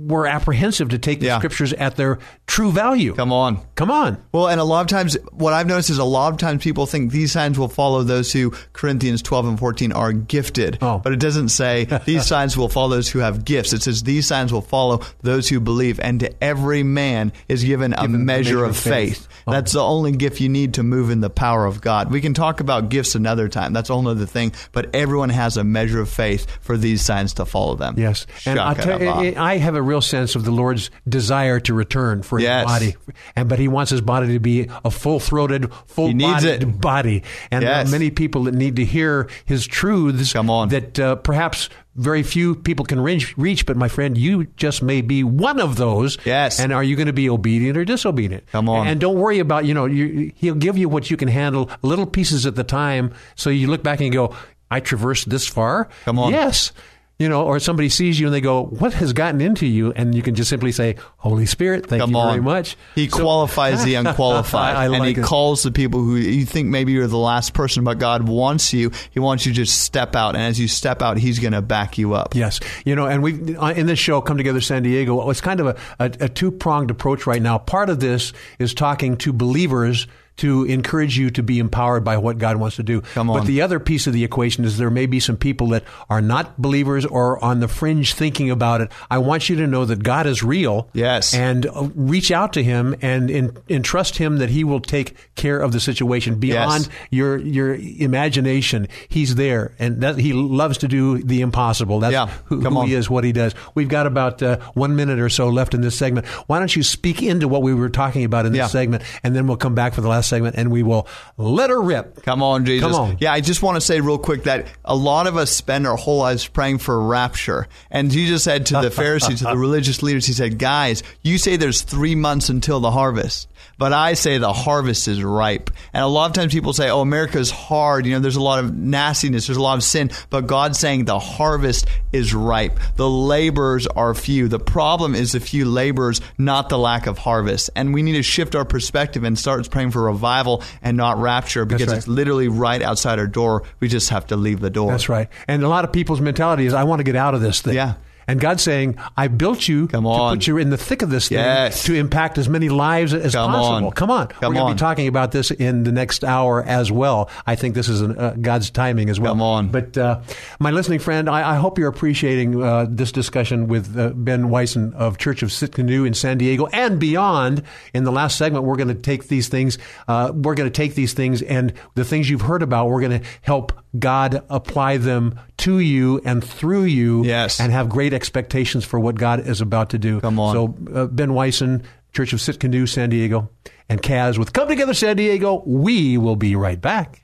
Speaker 2: we're apprehensive to take the
Speaker 3: Yeah.
Speaker 2: scriptures at their true value.
Speaker 3: Come on.
Speaker 2: come on.
Speaker 3: Well, and a lot of times, what I've noticed is a lot of times people think these signs will follow those who Corinthians 12 and 14 are gifted.
Speaker 2: Oh.
Speaker 3: But it doesn't say these signs will follow those who have gifts. It says these signs will follow those who believe. And to every man is given a
Speaker 2: Given
Speaker 3: measure, of faith.
Speaker 2: Oh.
Speaker 3: That's the only gift you need to move in the power of God. We can talk about gifts another time. That's a whole other thing. But everyone has a measure of faith for these signs to follow them.
Speaker 2: Yes, and I, tell you, I have a real sense of the Lord's desire to return for
Speaker 3: Yes.
Speaker 2: his body, and but He wants his body to be a full-throated, full-bodied body, and there are many people that need to hear His truths.
Speaker 3: Come on.
Speaker 2: that uh, perhaps very few people can reach, reach. But my friend, you just may be one of those.
Speaker 3: Yes.
Speaker 2: and are you going to be obedient or disobedient?
Speaker 3: Come on.
Speaker 2: and don't worry about you know you, He'll give you what you can handle, little pieces at the time. So you look back and you go, I traversed this far.
Speaker 3: Come on.
Speaker 2: Yes. You know, or somebody sees you and they go, "What has gotten into you?" And you can just simply say, "Holy Spirit, thank
Speaker 3: Come
Speaker 2: you
Speaker 3: on.
Speaker 2: very much."
Speaker 3: He
Speaker 2: So-
Speaker 3: qualifies the unqualified,
Speaker 2: I
Speaker 3: and
Speaker 2: like
Speaker 3: he
Speaker 2: it.
Speaker 3: calls the people who you think maybe you're the last person, but God wants you. He wants you to just step out, and as you step out, He's going to back you up.
Speaker 2: Yes, you know, and we uh, in this show, Come Together San Diego, it's kind of a, a, a two pronged approach right now. Part of this is talking to believers to encourage you to be empowered by what God wants to do. But the other piece of the equation is there may be some people that are not believers or on the fringe thinking about it. I want you to know that God is real.
Speaker 3: Yes.
Speaker 2: And uh, reach out to Him and entrust Him that He will take care of the situation beyond
Speaker 3: Yes.
Speaker 2: your your imagination. He's there, and that He loves to do the impossible. That's
Speaker 3: Yeah.
Speaker 2: who,
Speaker 3: Come
Speaker 2: who
Speaker 3: on.
Speaker 2: He is, what He does. We've got about uh, one minute or so left in this segment. Why don't you speak into what we were talking about in this
Speaker 3: Yeah.
Speaker 2: segment, and then we'll come back for the last segment, and we will let her rip.
Speaker 3: Come on, Jesus.
Speaker 2: Come on.
Speaker 3: Yeah, I just want to say real quick that a lot of us spend our whole lives praying for rapture. And Jesus said to the Pharisees, to the religious leaders, He said, Guys, you say there's three months until the harvest, but I say the harvest is ripe. And a lot of times people say, Oh, America's hard. You know, there's a lot of nastiness, there's a lot of sin. But God's saying the harvest is ripe. The laborers are few. The problem is the few laborers, not the lack of harvest. And we need to shift our perspective and start praying for revival and not rapture because
Speaker 2: right.
Speaker 3: it's literally right outside our door. We just have to leave the door.
Speaker 2: That's right. And a lot of people's mentality is, I want to get out of this thing.
Speaker 3: Yeah.
Speaker 2: And God's saying, I built you
Speaker 3: Come
Speaker 2: to put you in the thick of this thing
Speaker 3: Yes.
Speaker 2: to impact as many lives as
Speaker 3: Come
Speaker 2: possible.
Speaker 3: on.
Speaker 2: Come on.
Speaker 3: Come
Speaker 2: We're going to be talking about this in the next hour as well. I think this is an, uh, God's timing as well.
Speaker 3: Come on.
Speaker 2: But uh, my listening friend, I, I hope you're appreciating uh, this discussion with uh, Ben Wyson of Church of Tsidkenu in San Diego and beyond. In the last segment, we're going to take these things, uh, we're going to take these things and the things you've heard about, we're going to help God apply them to you and through you
Speaker 3: Yes.
Speaker 2: and have great expectations for what God is about to do.
Speaker 3: Come on.
Speaker 2: So, uh, Ben Wyson, Church of Tsidkenu, San Diego, and Kaz with Come Together San Diego. We will be right back.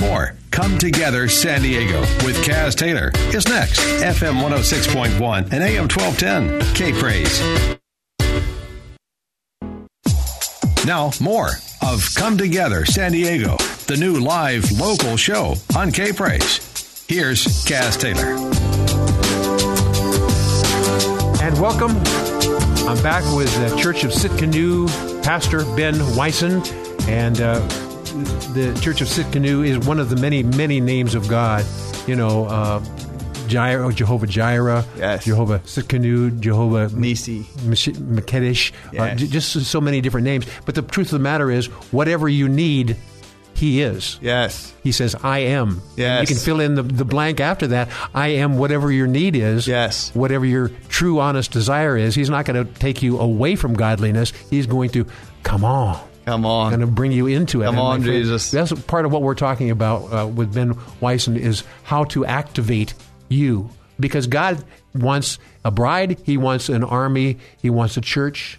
Speaker 1: More Come Together San Diego with Kaz Taylor is next. FM 106.1 and AM 1210. K Praise. Now, more of Come Together San Diego, the new live local show on K Praise. Here's Kaz Taylor.
Speaker 2: And welcome. I'm back with uh, Church of Tsidkenu Pastor Ben Wyson. And uh, the Church of Tsidkenu is one of the many, many names of God. You know, uh, Jireh, Jehovah Jireh,
Speaker 3: Yes.
Speaker 2: Jehovah Tsidkenu, Jehovah
Speaker 3: Nisi.
Speaker 2: Mish- Makedesh, uh, j- just so many different names. But the truth of the matter is, whatever you need, He is.
Speaker 3: Yes.
Speaker 2: He says, I am. And
Speaker 3: Yes.
Speaker 2: You can fill in the, the blank after that. I am whatever your need is.
Speaker 3: Yes.
Speaker 2: Whatever your true, honest desire is. He's not going to take you away from godliness. He's going to, come on.
Speaker 3: Come on.
Speaker 2: Going to bring you into it.
Speaker 3: Come
Speaker 2: And
Speaker 3: on,
Speaker 2: friend,
Speaker 3: Jesus.
Speaker 2: That's part of what we're talking about uh, with Ben Wyson is how to activate you. Because God wants a bride, He wants an army, He wants a church,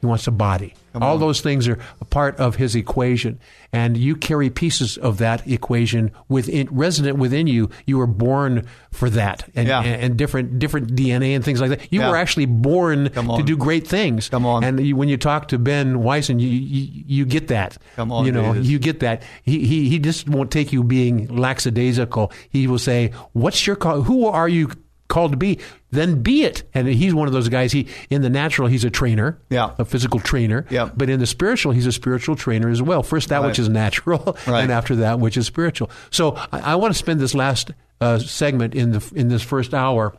Speaker 2: He wants a body. All those things are a part of His equation. And you carry pieces of that equation within, resident within you. You were born for that, and,
Speaker 3: Yeah.
Speaker 2: and, and different different DNA and things like that. You
Speaker 3: Yeah.
Speaker 2: were actually born to do great things.
Speaker 3: Come on.
Speaker 2: And you, when you talk to Ben Wyson, you, you you get that.
Speaker 3: Come on,
Speaker 2: you know
Speaker 3: Jesus.
Speaker 2: you get that. He, he he just won't take you being lackadaisical. He will say, "What's your call? Who are you called to be?" Then be it. And he's one of those guys. He in the natural, he's a trainer,
Speaker 3: Yeah.
Speaker 2: a physical trainer.
Speaker 3: Yeah.
Speaker 2: But in the spiritual, he's a spiritual trainer as well. First that
Speaker 3: Right.
Speaker 2: which is natural,
Speaker 3: Right.
Speaker 2: and after that which is spiritual. So I, I want to spend this last uh, segment in the in this first hour,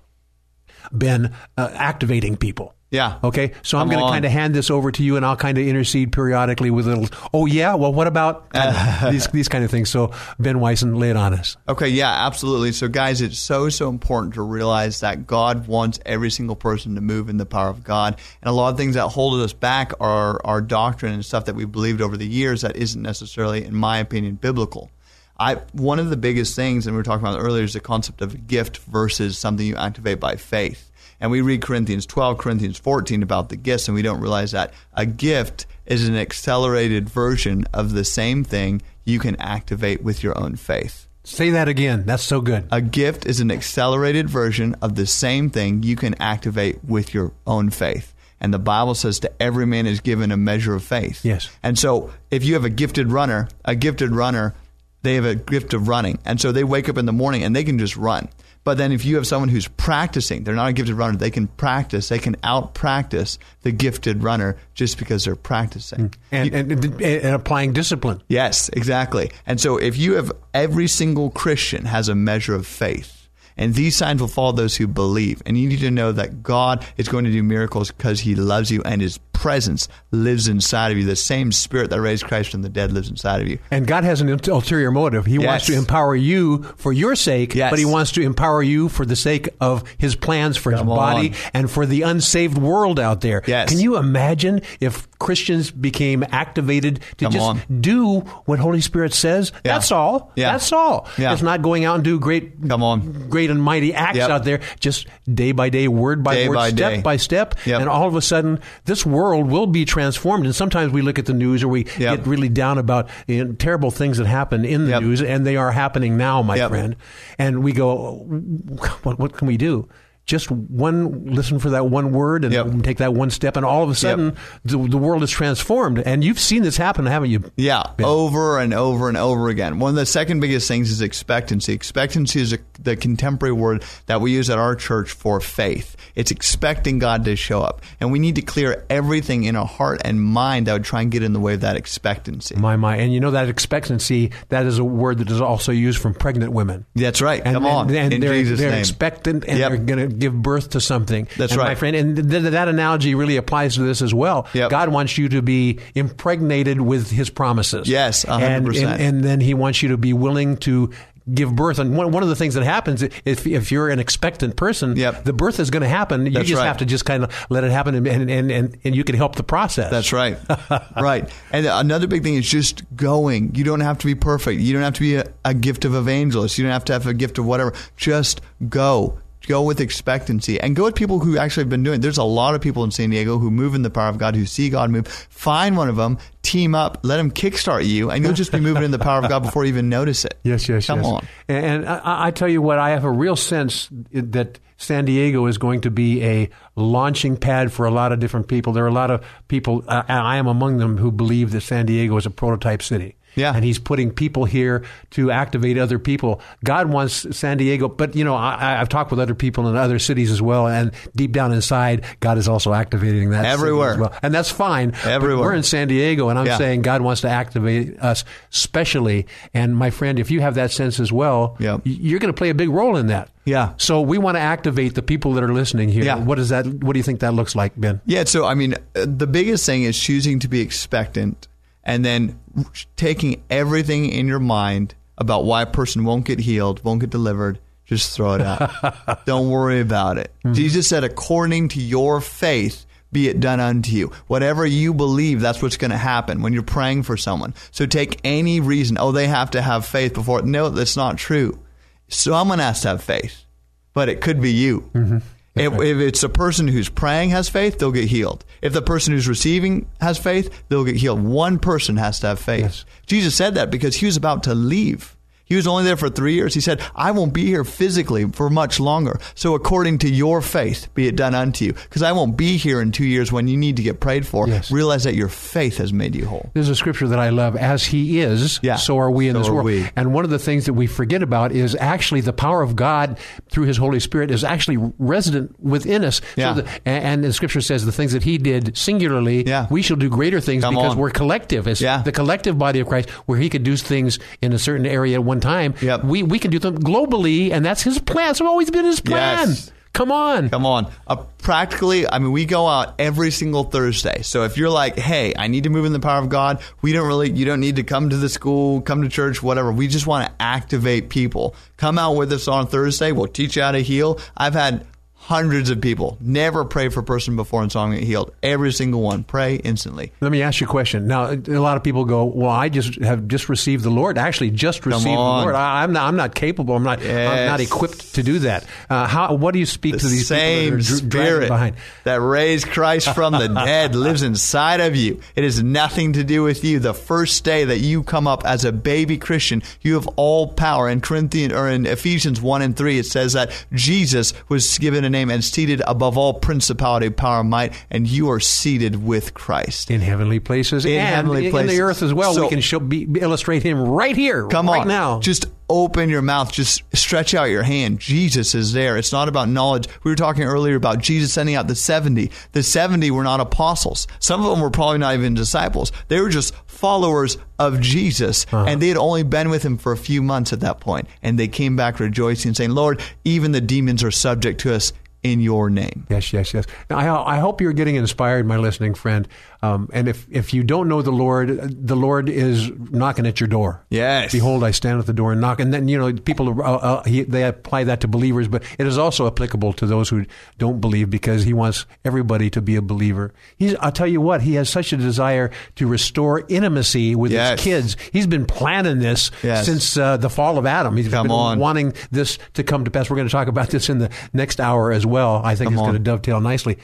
Speaker 2: Ben, uh, activating people.
Speaker 3: Yeah.
Speaker 2: Okay, so I'm
Speaker 3: Come
Speaker 2: going to kind of hand this over to you, and I'll kind of intercede periodically with little. Oh yeah, well, what about of these these kind of things? So Ben Wyson, lay it on us.
Speaker 3: Okay, yeah, absolutely. So, guys, it's so, so important to realize that God wants every single person to move in the power of God. And a lot of things that hold us back are our doctrine and stuff that we believed over the years that isn't necessarily, in my opinion, biblical. I one of the biggest things, and we were talking about earlier, is the concept of a gift versus something you activate by faith. And we read Corinthians 12, Corinthians 14 about the gifts, and we don't realize that a gift is an accelerated version of the same thing you can activate with your own faith.
Speaker 2: Say that again. That's so good.
Speaker 3: A gift is an accelerated version of the same thing you can activate with your own faith. And the Bible says to every man is given a measure of faith.
Speaker 2: Yes.
Speaker 3: And so if you have a gifted runner, a gifted runner, they have a gift of running. And so they wake up in the morning and they can just run. But then if you have someone who's practicing, they're not a gifted runner, they can practice, they can out practice the gifted runner just because they're practicing. Hmm.
Speaker 2: And, and, and, and applying discipline.
Speaker 3: Yes, exactly. And so if you have every single Christian has a measure of faith, and these signs will follow those who believe. And you need to know that God is going to do miracles because he loves you and his presence lives inside of you. The same spirit that raised Christ from the dead lives inside of you.
Speaker 2: And God has an ulterior motive. He wants to empower you for your sake,
Speaker 3: Yes.
Speaker 2: but He wants to empower you for the sake of His plans for His body
Speaker 3: on.
Speaker 2: and for the unsaved world out there.
Speaker 3: Yes.
Speaker 2: Can you imagine if Christians became activated to
Speaker 3: Come
Speaker 2: just
Speaker 3: on.
Speaker 2: do what Holy Spirit says?
Speaker 3: Yeah.
Speaker 2: That's all.
Speaker 3: Yeah.
Speaker 2: That's all.
Speaker 3: Yeah.
Speaker 2: It's not going out and do great,
Speaker 3: Come on.
Speaker 2: great and mighty acts
Speaker 3: Yep.
Speaker 2: out there. Just day by day, word by
Speaker 3: Day
Speaker 2: word,
Speaker 3: by
Speaker 2: step
Speaker 3: day.
Speaker 2: by step,
Speaker 3: Yep.
Speaker 2: and all of a sudden, this world will be transformed. And sometimes we look at the news or we
Speaker 3: Yep.
Speaker 2: get really down about you know, terrible things that happen in the
Speaker 3: Yep.
Speaker 2: news, and they are happening now, my
Speaker 3: Yep.
Speaker 2: friend. And we go, what, what can we do? Just one, listen for that one word and
Speaker 3: Yep.
Speaker 2: take that one step, and all of a sudden, the, the world is transformed. And you've seen this happen, haven't you?
Speaker 3: Yeah,
Speaker 2: Ben?
Speaker 3: over and over and over again. One of the second biggest things is expectancy. Expectancy is a, the contemporary word that we use at our church for faith. It's expecting God to show up. And we need to clear everything in our heart and mind that would try and get in the way of that expectancy.
Speaker 2: My, my. And you know that expectancy, that is a word that is also used from pregnant women.
Speaker 3: That's right.
Speaker 2: And,
Speaker 3: Come on.
Speaker 2: and, and
Speaker 3: in
Speaker 2: they're,
Speaker 3: Jesus'
Speaker 2: they're
Speaker 3: name.
Speaker 2: expectant and
Speaker 3: Yep.
Speaker 2: they're going to give birth to something.
Speaker 3: That's
Speaker 2: and My friend, and th- that analogy really applies to this as well.
Speaker 3: Yep.
Speaker 2: God wants you to be impregnated with His promises.
Speaker 3: Yes,
Speaker 2: And, and, and then He wants you to be willing to give birth. And one, one of the things that happens if, if you're an expectant person,
Speaker 3: Yep.
Speaker 2: the birth is going to happen. You
Speaker 3: That's
Speaker 2: just
Speaker 3: right.
Speaker 2: have to just kind of let it happen and, and, and, and, and you can help the process.
Speaker 3: That's right. right. And another big thing is just going. You don't have to be perfect. You don't have to be a, a gift of evangelist. You don't have to have a gift of whatever. Just go. Go with expectancy and go with people who actually have been doing. it. There's a lot of people in San Diego who move in the power of God, who see God move. Find one of them, team up, let them kickstart you, and you'll just be moving in the power of God before you even notice it.
Speaker 2: Yes, yes,
Speaker 3: Come
Speaker 2: yes.
Speaker 3: on.
Speaker 2: And, I, I tell you what, I have a real sense that San Diego is going to be a launching pad for a lot of different people. There are a lot of people, uh, and I am among them, who believe that San Diego is a prototype city.
Speaker 3: Yeah.
Speaker 2: And he's putting people here to activate other people. God wants San Diego, but you know, I, I've talked with other people in other cities as well, and deep down inside, God is also activating that
Speaker 3: Everywhere.
Speaker 2: as well. And that's fine.
Speaker 3: Everywhere.
Speaker 2: we're in San Diego, and I'm
Speaker 3: Yeah.
Speaker 2: saying God wants to activate us specially. And my friend, if you have that sense as well,
Speaker 3: Yep.
Speaker 2: y- you're going to play a big role in that.
Speaker 3: Yeah.
Speaker 2: So we want to activate the people that are listening here.
Speaker 3: Yeah.
Speaker 2: What does that? What do you think that looks like, Ben?
Speaker 3: Yeah, so I mean, uh, the biggest thing is choosing to be expectant and then taking everything in your mind about why a person won't get healed, won't get delivered, just throw it out. Don't worry about it. Mm-hmm. Jesus said, according to your faith, be it done unto you. Whatever you believe, that's what's going to happen when you're praying for someone. So take any reason, oh, they have to have faith before. No, that's not true. Someone has to have faith, but it could be you. Mm-hmm. If, if it's a person who's praying has faith, they'll get healed. If the person who's receiving has faith, they'll get healed. One person has to have faith.
Speaker 2: Yes.
Speaker 3: Jesus said that because he was about to leave. He was only there for three years. He said, I won't be here physically for much longer. So, according to your faith, be it done unto you. Because I won't be here in two years when you need to get prayed for.
Speaker 2: Yes.
Speaker 3: Realize that your faith has made you whole.
Speaker 2: There's a scripture that I love. As He is,
Speaker 3: Yeah.
Speaker 2: so are we in
Speaker 3: So
Speaker 2: this world.
Speaker 3: we.
Speaker 2: And one of the things that we forget about is actually the power of God through His Holy Spirit is actually resident within us.
Speaker 3: Yeah.
Speaker 2: So the, and, the scripture says the things that He did singularly,
Speaker 3: Yeah.
Speaker 2: we shall do greater things
Speaker 3: Come
Speaker 2: because
Speaker 3: on.
Speaker 2: we're collective. It's
Speaker 3: Yeah.
Speaker 2: the collective body of Christ where He could do things in a certain area at one time.
Speaker 3: Yep.
Speaker 2: We, we can do them globally, and that's His plan. It's always been His plan.
Speaker 3: Yes.
Speaker 2: Come on.
Speaker 3: Come on. Uh, practically, I mean, we go out every single Thursday. So if you're like, hey, I need to move in the power of God, we don't really, you don't need to come to the school, come to church, whatever. We just want to activate people. Come out with us on Thursday. We'll teach you how to heal. I've had hundreds of people never pray for a person before and saw them get healed. Every single one. Pray instantly.
Speaker 2: Let me ask you a question. Now, a lot of people go, "Well, I just have just received the Lord. Actually, just received the. Lord. I, I'm not. I'm not capable. I'm not. I'm not equipped to do that. Uh, how? What do you speak
Speaker 3: The
Speaker 2: to these
Speaker 3: same
Speaker 2: people that
Speaker 3: spirit
Speaker 2: behind?
Speaker 3: that raised Christ from the dead lives inside of you. It has nothing to do with you. The first day that you come up as a baby Christian, you have all power. In Corinthians or in Ephesians one and three, it says that Jesus was given a name and seated above all principality, power, might, and you are seated with Christ.
Speaker 2: In heavenly places
Speaker 3: In
Speaker 2: and
Speaker 3: heavenly places.
Speaker 2: in the earth as well.
Speaker 3: So-
Speaker 2: we can show, be, illustrate Him right here,
Speaker 3: Come
Speaker 2: right
Speaker 3: on.
Speaker 2: now.
Speaker 3: Just open your mouth. Just stretch out your hand. Jesus is there. It's not about knowledge. We were talking earlier about Jesus sending out the 70. The 70 were not apostles. Some of them were probably not even disciples. They were just followers of Jesus.
Speaker 2: Uh-huh.
Speaker 3: And they had only been with him for a few months at that point. And they came back rejoicing, saying, Lord, even the demons are subject to us in your name.
Speaker 2: Yes, yes, yes. Now, I, I hope you're getting inspired, my listening friend. Um, and if, if you don't know the Lord, the Lord is knocking at your door.
Speaker 3: Yes.
Speaker 2: Behold, I stand at the door and knock. And then, you know, people, uh, uh, he, they apply that to believers, but it is also applicable to those who don't believe because he wants everybody to be a believer. He's, I'll tell you what, he has such a desire to restore intimacy with
Speaker 3: Yes.
Speaker 2: his kids. He's been planning this
Speaker 3: Yes.
Speaker 2: since uh, the fall of Adam. He's
Speaker 3: Come
Speaker 2: been
Speaker 3: on.
Speaker 2: wanting this to come to pass. We're going to talk about this in the next hour as well. I think
Speaker 3: Come
Speaker 2: it's going to dovetail nicely.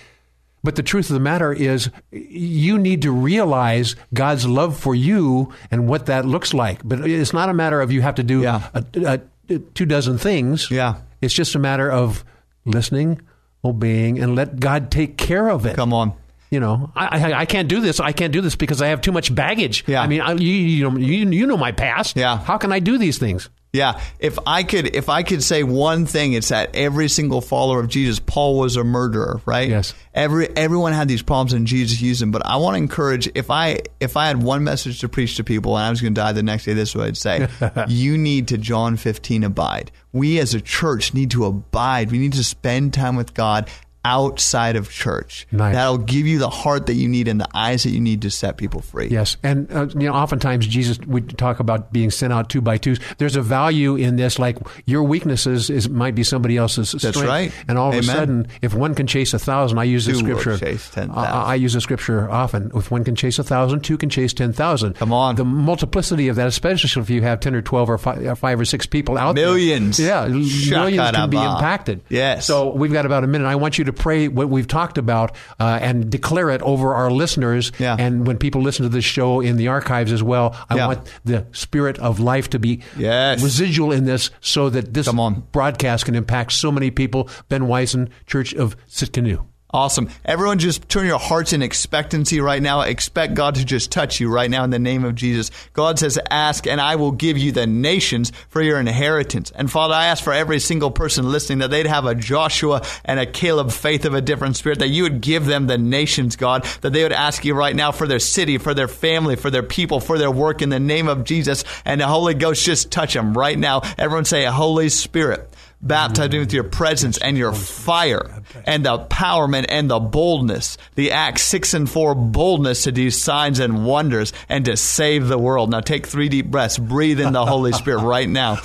Speaker 2: But the truth of the matter is, you need to realize God's love for you and what that looks like. But it's not a matter of you have to do
Speaker 3: Yeah.
Speaker 2: a, a, two dozen things.
Speaker 3: Yeah.
Speaker 2: It's just a matter of listening, obeying, and let God take care of it.
Speaker 3: Come on.
Speaker 2: You know, I, I I can't do this. I can't do this because I have too much baggage.
Speaker 3: Yeah.
Speaker 2: I mean, I, you you know you, you know my past.
Speaker 3: Yeah.
Speaker 2: How can I do these things?
Speaker 3: Yeah, if I could, if I could say one thing, it's that every single follower of Jesus, Paul was a murderer, right?
Speaker 2: Yes.
Speaker 3: Every everyone had these problems, and Jesus used them. But I want to encourage, if I if I had one message to preach to people, and I was going to die the next day, this is what I'd say: You need to John fifteen abide. We as a church need to abide. We need to spend time with God outside of church.
Speaker 2: Nice.
Speaker 3: That'll give you the heart that you need and the eyes that you need to set people free.
Speaker 2: Yes, and uh, you know, oftentimes Jesus we talk about being sent out two by twos. There's a value in this, like your weaknesses is might be somebody else's
Speaker 3: That's
Speaker 2: strength.
Speaker 3: right.
Speaker 2: And all of a sudden, if one can chase a thousand, I use the
Speaker 3: Two
Speaker 2: scripture.
Speaker 3: chase 10,000.
Speaker 2: I, I use the scripture often. If one can chase a thousand, two can chase ten thousand.
Speaker 3: Come on.
Speaker 2: the multiplicity of that, especially if you have ten or twelve or five, or, five or six people out there.
Speaker 3: Millions.
Speaker 2: Yeah, millions can be impacted.
Speaker 3: Yes.
Speaker 2: So we've got about a minute. I want you to pray what we've talked about uh, and declare it over our listeners.
Speaker 3: Yeah.
Speaker 2: And when people listen to this show in the archives as well, I
Speaker 3: Yeah.
Speaker 2: want the spirit of life to be
Speaker 3: Yes.
Speaker 2: residual in this so that this broadcast can impact so many people. Ben Wyson, Church of Tsidkenu.
Speaker 3: Awesome. Everyone just turn your hearts in expectancy right now. Expect God to just touch you right now in the name of Jesus. God says, ask and I will give you the nations for your inheritance. And Father, I ask for every single person listening that they'd have a Joshua and a Caleb faith of a different spirit, that you would give them the nations, God, that they would ask you right now for their city, for their family, for their people, for their work in the name of Jesus. And the Holy Ghost just touch them right now. Everyone say, Holy Spirit, baptize me with your presence and your fire and the empowerment and the boldness, the Acts 6 and 4 boldness to do signs and wonders and to save the world. Now take three deep breaths. Breathe in the Holy Spirit right now.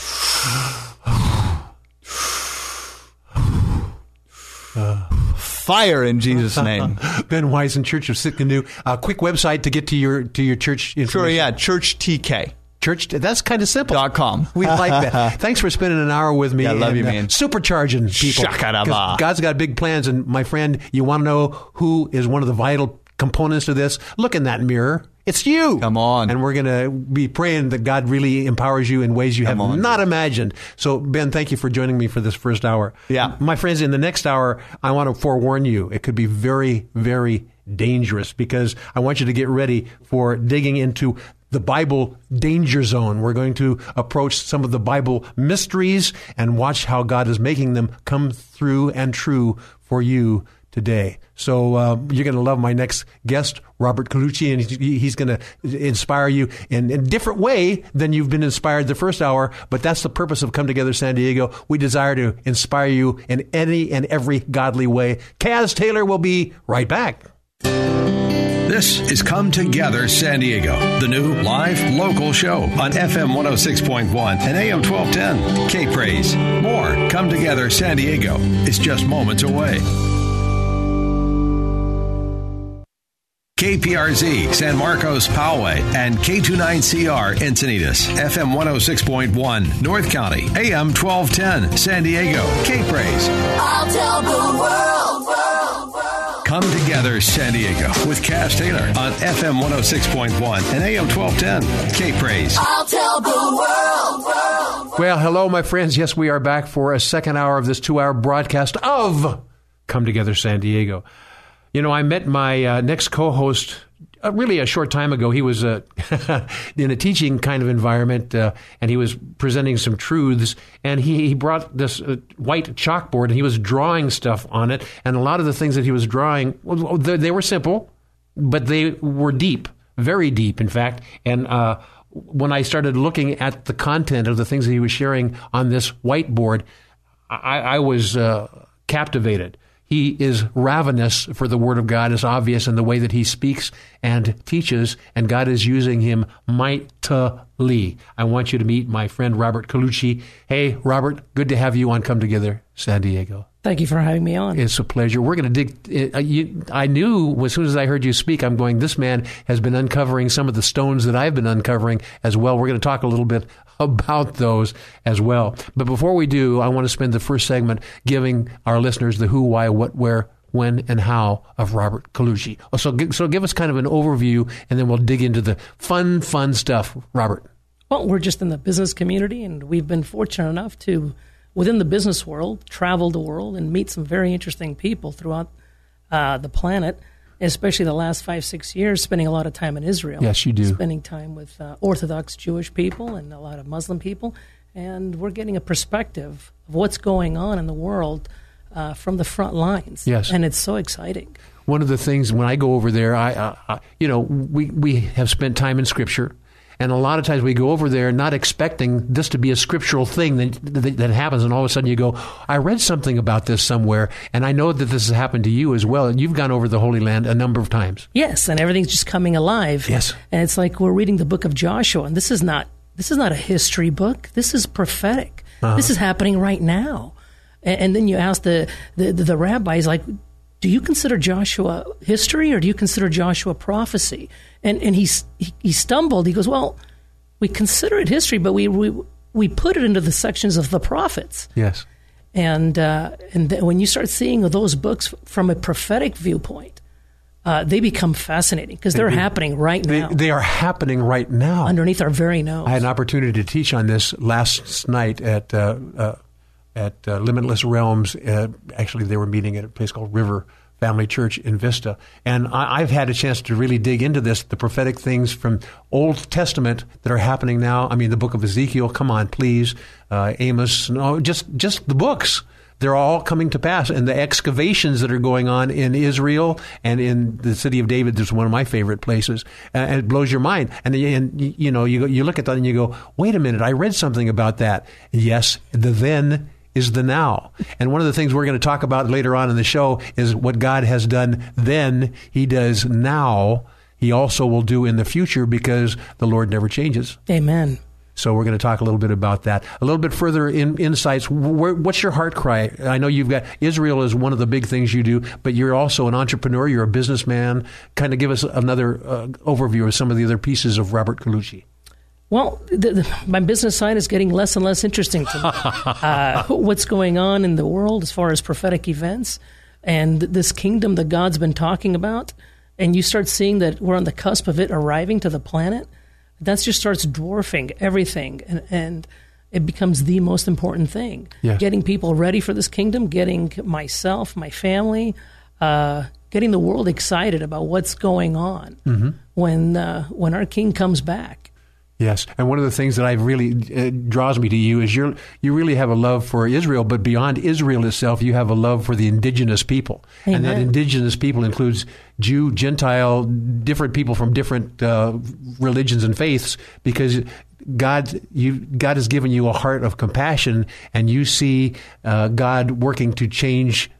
Speaker 3: Fire in Jesus' name.
Speaker 2: Ben Wyson, Church of Tsidkenu. A quick website to get to your to your church information.
Speaker 3: Sure, yeah, Church TK.
Speaker 2: Church. That's kind of simple.
Speaker 3: Dot com.
Speaker 2: We like that. Thanks for spending an hour with me.
Speaker 3: Yeah, love you,
Speaker 2: uh,
Speaker 3: man.
Speaker 2: supercharging people. God's got big plans, and my friend, you want to know who is one of the vital components to this? Look in that mirror. It's you.
Speaker 3: Come on.
Speaker 2: And we're going to be praying that God really empowers you in ways you
Speaker 3: Come
Speaker 2: have
Speaker 3: on.
Speaker 2: not imagined. So, Ben, thank you for joining me for this first hour.
Speaker 3: Yeah.
Speaker 2: My friends, in the next hour, I want to forewarn you. It could be very, very dangerous because I want you to get ready for digging into the Bible danger zone. We're going to approach some of the Bible mysteries and watch how God is making them come through and true for you today. So uh, you're going to love my next guest, Robert Colucci, and he's, going to inspire you in, in a different way than you've been inspired the first hour. But that's the purpose of Come Together San Diego. We desire to inspire you in any and every godly way. Kaz Taylor will be right back.
Speaker 1: This is Come Together San Diego, the new live local show on FM 106.1 and AM 1210. K Praise. More Come Together San Diego is just moments away. KPRZ San Marcos Poway and K29CR Encinitas FM 106.1 North County AM 1210 San Diego K Praise.
Speaker 5: I'll tell the world, world.
Speaker 1: Come together San Diego with Kaz Taylor on FM 106.1 and AM 1210 K Praise.
Speaker 5: I'll tell the world, world.
Speaker 2: Well, hello, my friends. Yes, we are back for a second hour of this two hour broadcast of Come Together San Diego. You know, I met my uh, next co host uh, really a short time ago. He was uh, in a teaching kind of environment uh, and he was presenting some truths. And he, he brought this uh, white chalkboard and he was drawing stuff on it. And a lot of the things that he was drawing, well, they, they were simple, but they were deep, very deep, in fact. And uh, when I started looking at the content of the things that he was sharing on this whiteboard, I, I was uh, captivated. He is ravenous for the Word of God. It's obvious in the way that he speaks and teaches, and God is using him mightily. I want you to meet my friend Robert Colucci. Hey, Robert, good to have you on Come Together San Diego.
Speaker 6: Thank you for having me on.
Speaker 2: It's a pleasure. We're going to dig. Uh, I knew as soon as I heard you speak, I'm going, this man has been uncovering some of the stones that I've been uncovering as well. We're going to talk a little bit about those as well. But before we do, I want to spend the first segment giving our listeners the who, why, what, where, when, and how of Robert Colucci. So, so give us kind of an overview, and then we'll dig into the fun, fun stuff. Robert.
Speaker 6: Well, we're just in the business community, and we've been fortunate enough to, within the business world, travel the world and meet some very interesting people throughout uh, the planet. Especially the last five, six years, spending a lot of time in Israel.
Speaker 2: Yes, you do.
Speaker 6: Spending time with uh, Orthodox Jewish people and a lot of Muslim people, and we're getting a perspective of what's going on in the world uh, from the front lines.
Speaker 2: Yes.
Speaker 6: and it's so exciting.
Speaker 2: one of the things when I go over there, I, uh, uh, you know, we we have spent time in Scripture, and a lot of times we go over there not expecting this to be a scriptural thing that, that that happens, and all of a sudden you go, I read something about this somewhere, and I know that this has happened to you as well, and you've gone over the Holy Land a number of times.
Speaker 6: Yes, and everything's just coming alive.
Speaker 2: Yes.
Speaker 6: and it's like we're reading the book of Joshua, and this is not this is not a history book. This is prophetic. This is happening right now. And, and then you ask the, the the rabbis like, do you consider Joshua history or do you consider Joshua prophecy? And and he's, he he stumbled. He goes, well, we consider it history, but we we we put it into the sections of the prophets.
Speaker 2: Yes.
Speaker 6: And uh, and th- when you start seeing those books from a prophetic viewpoint, uh, they become fascinating because they're happening right
Speaker 2: They,
Speaker 6: now
Speaker 2: they are happening right now.
Speaker 6: underneath our very nose.
Speaker 2: I had an opportunity to teach on this last night at uh, uh, at uh, Limitless Realms. Uh, actually, they were meeting at a place called River Family Church in Vista, and I, I've had a chance to really dig into this, the prophetic things from Old Testament that are happening now. I mean, the book of Ezekiel. Come on, please, uh, Amos. No, just just the books. They're all coming to pass, and the excavations that are going on in Israel and in the city of David is one of my favorite places, and it blows your mind. And, and you know, you go, you look at that and you go, "Wait a minute! I read something about that." Yes, the then is the now. And one of the things we're going to talk about later on in the show is what God has done then, He does now. He also will do in the future because the Lord never changes.
Speaker 6: Amen.
Speaker 2: So we're going to talk a little bit about that. A little bit further in insights. Where, what's your heart cry? I know you've got Israel is one of the big things you do, but you're also an entrepreneur. You're a businessman. Kind of give us another uh, overview of some of the other pieces of Robert Colucci.
Speaker 6: Well, the, the, my business side is getting less and less interesting to me. uh, what's going on in the world as far as prophetic events and this kingdom that God's been talking about, and you start seeing that we're on the cusp of it arriving to the planet that just starts dwarfing everything and, and it becomes the most important thing
Speaker 2: yes.
Speaker 6: getting people ready for this kingdom getting myself my family uh, getting the world excited about what's going on
Speaker 2: mm-hmm.
Speaker 6: when uh, when our king comes back
Speaker 2: Yes, and one of the things that I really uh, draws me to you is you you really have a love for Israel, but beyond Israel itself, you have a love for the indigenous people,
Speaker 6: Amen.
Speaker 2: and that indigenous people includes Jew, Gentile, different people from different uh, religions and faiths, because God you God has given you a heart of compassion, and you see uh, God working to change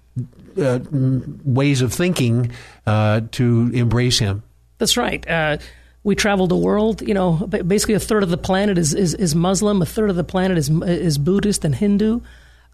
Speaker 2: uh, ways of thinking uh, to embrace Him.
Speaker 6: That's right uh, we travel the world. You know, basically a third of the planet is, is, is Muslim, a third of the planet is is Buddhist and Hindu.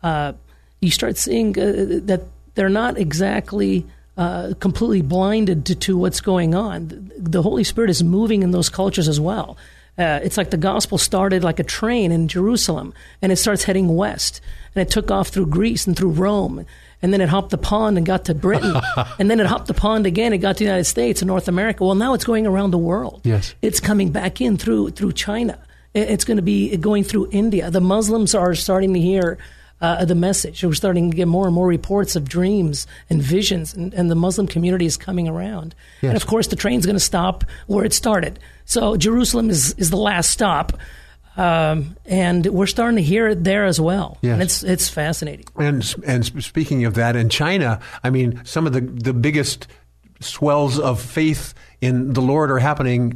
Speaker 6: Uh, you start seeing uh, that they're not exactly uh, completely blinded to, to, what's going on. The Holy Spirit is moving in those cultures as well. Uh, it's like the gospel started like a train in Jerusalem, and it starts heading west, and it took off through Greece and through Rome, and then it hopped the pond and got to Britain, and then it hopped the pond again It got to the United States and North America. Well, now it's going around the world.
Speaker 2: Yes,
Speaker 6: it's coming back in through through China. It's going to be going through India. The Muslims are starting to hear. Uh, the message. We're starting to get more and more reports of dreams and visions, and, and the Muslim community is coming around.
Speaker 2: Yes.
Speaker 6: And of course, the train's going to stop where it started. So Jerusalem is, is the last stop. Um, and we're starting to hear it there as well.
Speaker 2: Yes.
Speaker 6: And it's it's fascinating.
Speaker 2: And and speaking of that, in China, I mean, some of the the biggest swells of faith in the Lord are happening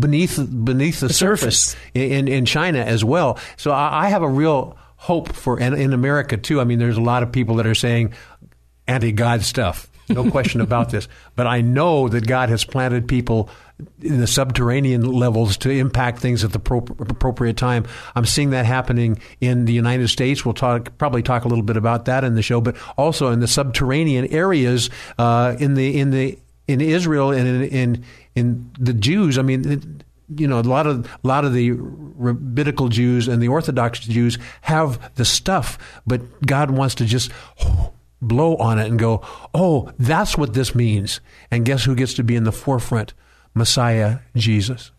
Speaker 2: beneath beneath the,
Speaker 6: the
Speaker 2: surface,
Speaker 6: surface,
Speaker 2: in in China as well. So I, I have a real hope for and in America too. I mean, there's a lot of people that are saying anti-God stuff. No question about this. But I know that God has planted people in the subterranean levels to impact things at the pro- appropriate time. I'm seeing that happening in the United States. We'll talk probably talk a little bit about that in the show, but also in the subterranean areas uh, in the in the in Israel and in in, in the Jews. I mean. It, you know, a lot of a lot of the rabbinical Jews and the Orthodox Jews have the stuff, but God wants to just blow on it and go, oh, that's what this means. And guess who gets to be in the forefront? Messiah, Jesus.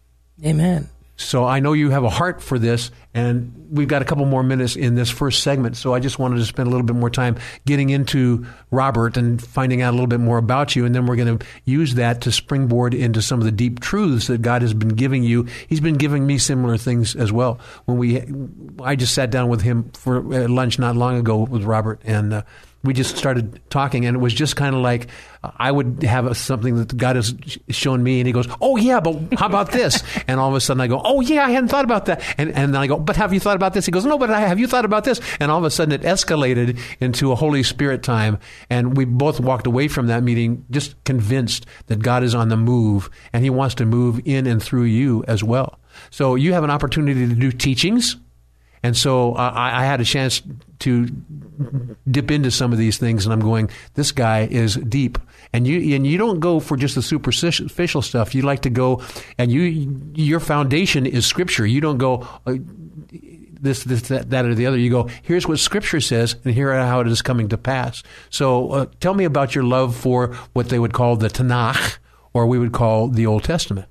Speaker 6: Amen.
Speaker 2: So I know you have a heart for this, and we've got a couple more minutes in this first segment. So I just wanted to spend a little bit more time getting into Robert and finding out a little bit more about you, and then we're going to use that to springboard into some of the deep truths that God has been giving you. He's been giving me similar things as well. When we, I just sat down with him for lunch not long ago with Robert, and. Uh, we just started talking, and it was just kind of like I would have something that God has shown me, and he goes, "Oh yeah, but how about this?" and all of a sudden I go, "Oh yeah, I hadn't thought about that," and and then I go, "But have you thought about this?" He goes, "No, but I, have you thought about this?" And all of a sudden it escalated into a Holy Spirit time, and we both walked away from that meeting just convinced that God is on the move, and He wants to move in and through you as well. So you have an opportunity to do teachings. And so uh, I, I, had a chance to dip into some of these things, and I'm going, this guy is deep. And you and you don't go for just the superficial stuff. You like to go, and you your foundation is Scripture. You don't go. Uh, this, this, that, that, or the other. You go, here's what Scripture says, and here how it is coming to pass. So, uh, tell me about your love for what they would call the Tanakh, or we would call the Old Testament.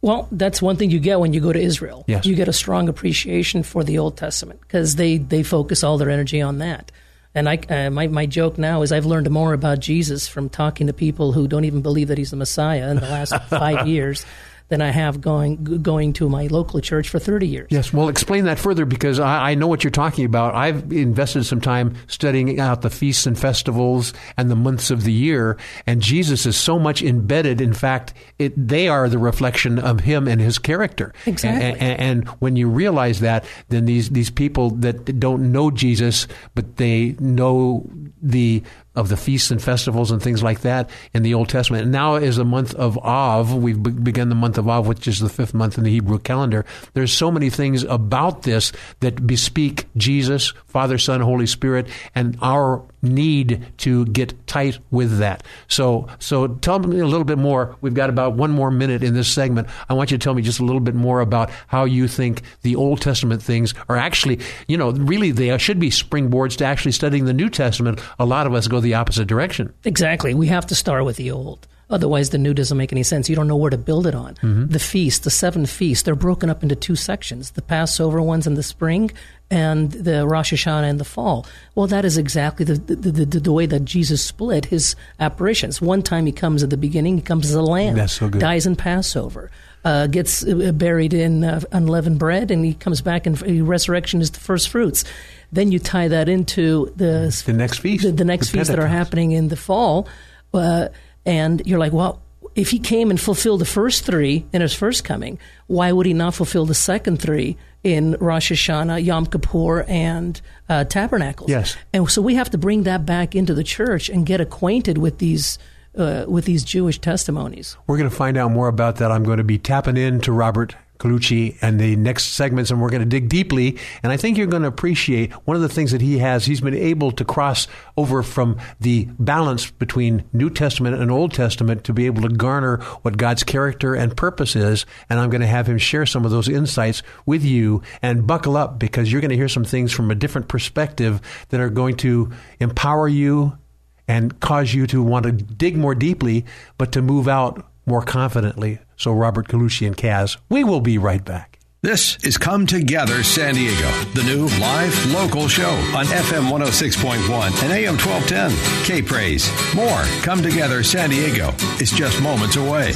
Speaker 6: Well, that's one thing you get when you go to Israel.
Speaker 2: Yes.
Speaker 6: You get a strong appreciation for the Old Testament because they, they focus all their energy on that. And I, uh, my, my joke now is I've learned more about Jesus from talking to people who don't even believe that he's the Messiah in the last five years than I have going going to my local church for 30 years.
Speaker 2: Yes, well, explain that further because I, I know what you're talking about. I've invested some time studying out the feasts and festivals and the months of the year, and Jesus is so much embedded. In fact, it, they are the reflection of Him and His character.
Speaker 6: Exactly.
Speaker 2: And, and, and when you realize that, then these these people that don't know Jesus, but they know the of the feasts and festivals and things like that in the Old Testament. And now is the month of Av. We've be- begun the month of Av, which is the fifth month in the Hebrew calendar. There's so many things about this that bespeak Jesus, Father, Son, Holy Spirit, and our need to get tight with that. So, so tell me a little bit more. We've got about one more minute in this segment. I want you to tell me just a little bit more about how you think the Old Testament things are actually, you know, really they should be springboards to actually studying the New Testament. A lot of us go the opposite direction.
Speaker 6: Exactly. We have to start with the old. Otherwise, the new doesn't make any sense. You don't know where to build it on. The feast, the seven feasts, they're broken up into two sections the Passover ones in the spring and the Rosh Hashanah in the fall. Well, that is exactly the, the, the, the way that Jesus split his apparitions. One time he comes at the beginning, he comes as a lamb,
Speaker 2: That's so good.
Speaker 6: dies in Passover. Uh, gets uh, buried in uh, unleavened bread, and he comes back, and resurrection is the first fruits. Then you tie that into the
Speaker 2: The next feast,
Speaker 6: the, the next
Speaker 2: the
Speaker 6: feasts that are happening in the fall, uh, and you're like, well, if he came and fulfilled the first three in his first coming, why would he not fulfill the second three in Rosh Hashanah, Yom Kippur, and uh, Tabernacles?
Speaker 2: Yes.
Speaker 6: and so we have to bring that back into the church and get acquainted with these uh, with these Jewish testimonies.
Speaker 2: We're going to find out more about that. I'm going to be tapping into Robert Colucci and the next segments, and we're going to dig deeply. And I think you're going to appreciate one of the things that he has. He's been able to cross over from the balance between New Testament and Old Testament to be able to garner what God's character and purpose is. And I'm going to have him share some of those insights with you. And buckle up because you're going to hear some things from a different perspective that are going to empower you and cause you to want to dig more deeply, but to move out more confidently. So, Robert Colucci and Kaz, we will be right back.
Speaker 1: This is Come Together San Diego, the new live local show on FM 106.1 and AM 1210. K Praise. More Come Together San Diego is just moments away.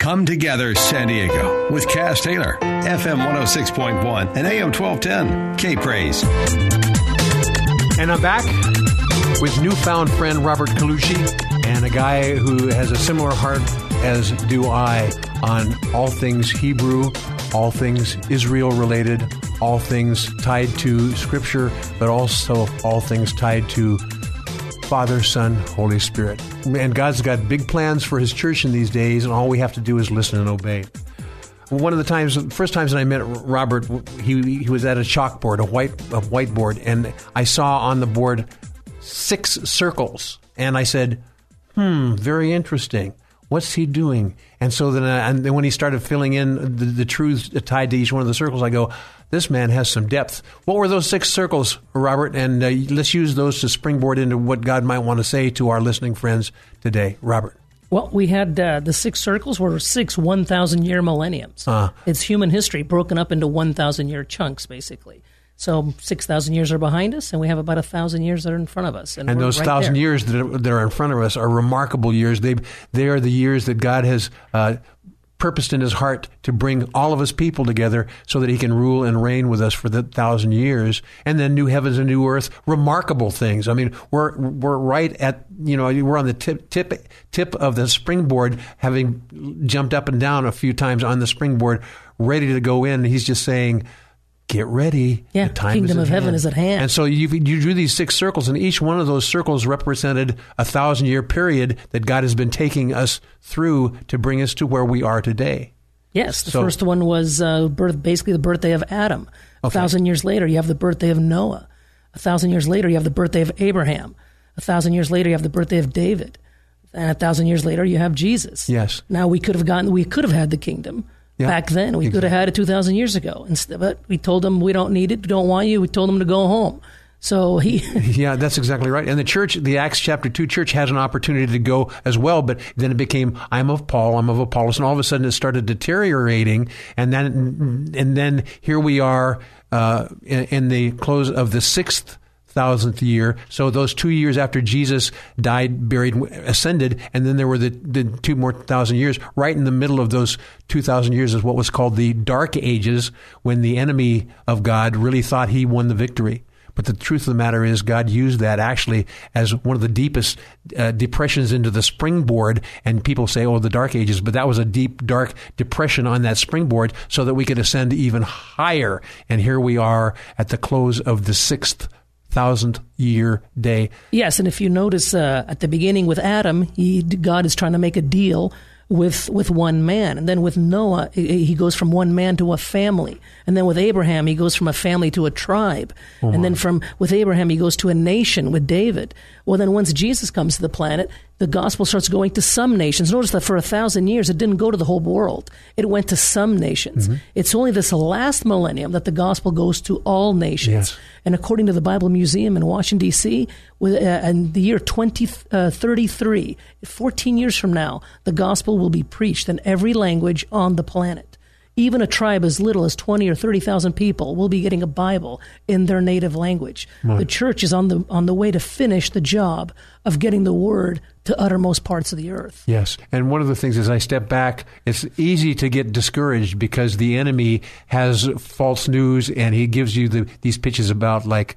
Speaker 1: Come Together San Diego with Kaz Taylor, FM 106.1 and AM 1210. K Praise.
Speaker 2: And I'm back with newfound friend Robert Colucci and a guy who has a similar heart as do I on all things Hebrew, all things Israel related, all things tied to Scripture, but also all things tied to Father, Son, Holy Spirit. And God's got big plans for His church in these days, and all we have to do is listen and obey. One of the times, first times that I met Robert, he he was at a chalkboard, a white a whiteboard, and I saw on the board six circles, and I said, "Hmm, very interesting. What's he doing?" And so then, I, and then when he started filling in the, the truths tied to each one of the circles, I go, "This man has some depth." What were those six circles, Robert? And uh, let's use those to springboard into what God might want to say to our listening friends today, Robert.
Speaker 6: Well, we had uh, the six circles were six 1,000 year millenniums.
Speaker 2: Ah.
Speaker 6: It's human history broken up into 1,000 year chunks, basically. So 6,000 years are behind us, and we have about a 1,000 years that are in front of us.
Speaker 2: And
Speaker 6: we're
Speaker 2: those
Speaker 6: right
Speaker 2: thousand
Speaker 6: there.
Speaker 2: years that are, that are in front of us are remarkable years. They they are the years that God has uh, purposed in His heart to bring all of his people together, so that He can rule and reign with us for the thousand years. And then new heavens and new earth, remarkable things. I mean, we're we're right at you know we're on the tip tip tip of the springboard, having jumped up and down a few times on the springboard, ready to go in. He's just saying. Get ready.
Speaker 6: Yeah,
Speaker 2: the time
Speaker 6: kingdom of heaven
Speaker 2: hand.
Speaker 6: is at hand.
Speaker 2: And so you, you drew these six circles, and each one of those circles represented a thousand year period that God has been taking us through to bring us to where we are today.
Speaker 6: Yes, the
Speaker 2: So-
Speaker 6: first one was uh, birth, basically the birthday of Adam. A thousand years later, you have the birthday of Noah. A thousand years later, you have the birthday of Abraham. A thousand years later, you have the birthday of David. And a thousand years later, you have Jesus.
Speaker 2: Yes.
Speaker 6: Now we could have gotten, we could have had the kingdom
Speaker 2: Yeah,
Speaker 6: back then. We could have had it two thousand years ago. Instead, but we told them we don't need it, we don't want you. We told them to go home. So he,
Speaker 2: Yeah, that's exactly right. And the church, the Acts chapter 2 church has an opportunity to go as well, but then it became, I'm of Paul, I'm of Apollos, and all of a sudden it started deteriorating. And then, and then here we are uh, in, in the close of the sixth thousandth year. So those two years after Jesus died, buried, ascended, and then there were the, the two more thousand years. Right in the middle of those two thousand years is what was called the Dark Ages, when the enemy of God really thought he won the victory. But the truth of the matter is, God used that actually as one of the deepest uh, depressions into the springboard. And people say, oh, the dark ages, but that was a deep, dark depression on that springboard so that we could ascend even higher. And here we are at the close of the sixth thousand year day.
Speaker 6: Yes, and if you notice uh, at the beginning with Adam, he, God is trying to make a deal with with one man, and then with Noah, he goes from one man to a family, and then with Abraham, he goes from a family to a tribe, oh and then from with Abraham, he goes to a nation with David. Well, then once Jesus comes to the planet, the gospel starts going to some nations. Notice that for a thousand years, it didn't go to the whole world. It went to some nations. Mm-hmm. It's only this last millennium that the gospel goes to all nations. Yes. And according to the Bible Museum in Washington, D.C., uh, in the year 2033, uh, 14 years from now, the gospel will be preached in every language on the planet even a tribe as little as 20 or 30,000 people will be getting a Bible in their native language. Right. The church is on the on the way to finish the job of getting the word to uttermost parts of the earth.
Speaker 2: Yes. And one of the things as I step back, it's easy to get discouraged because the enemy has false news and he gives you the, these pitches about like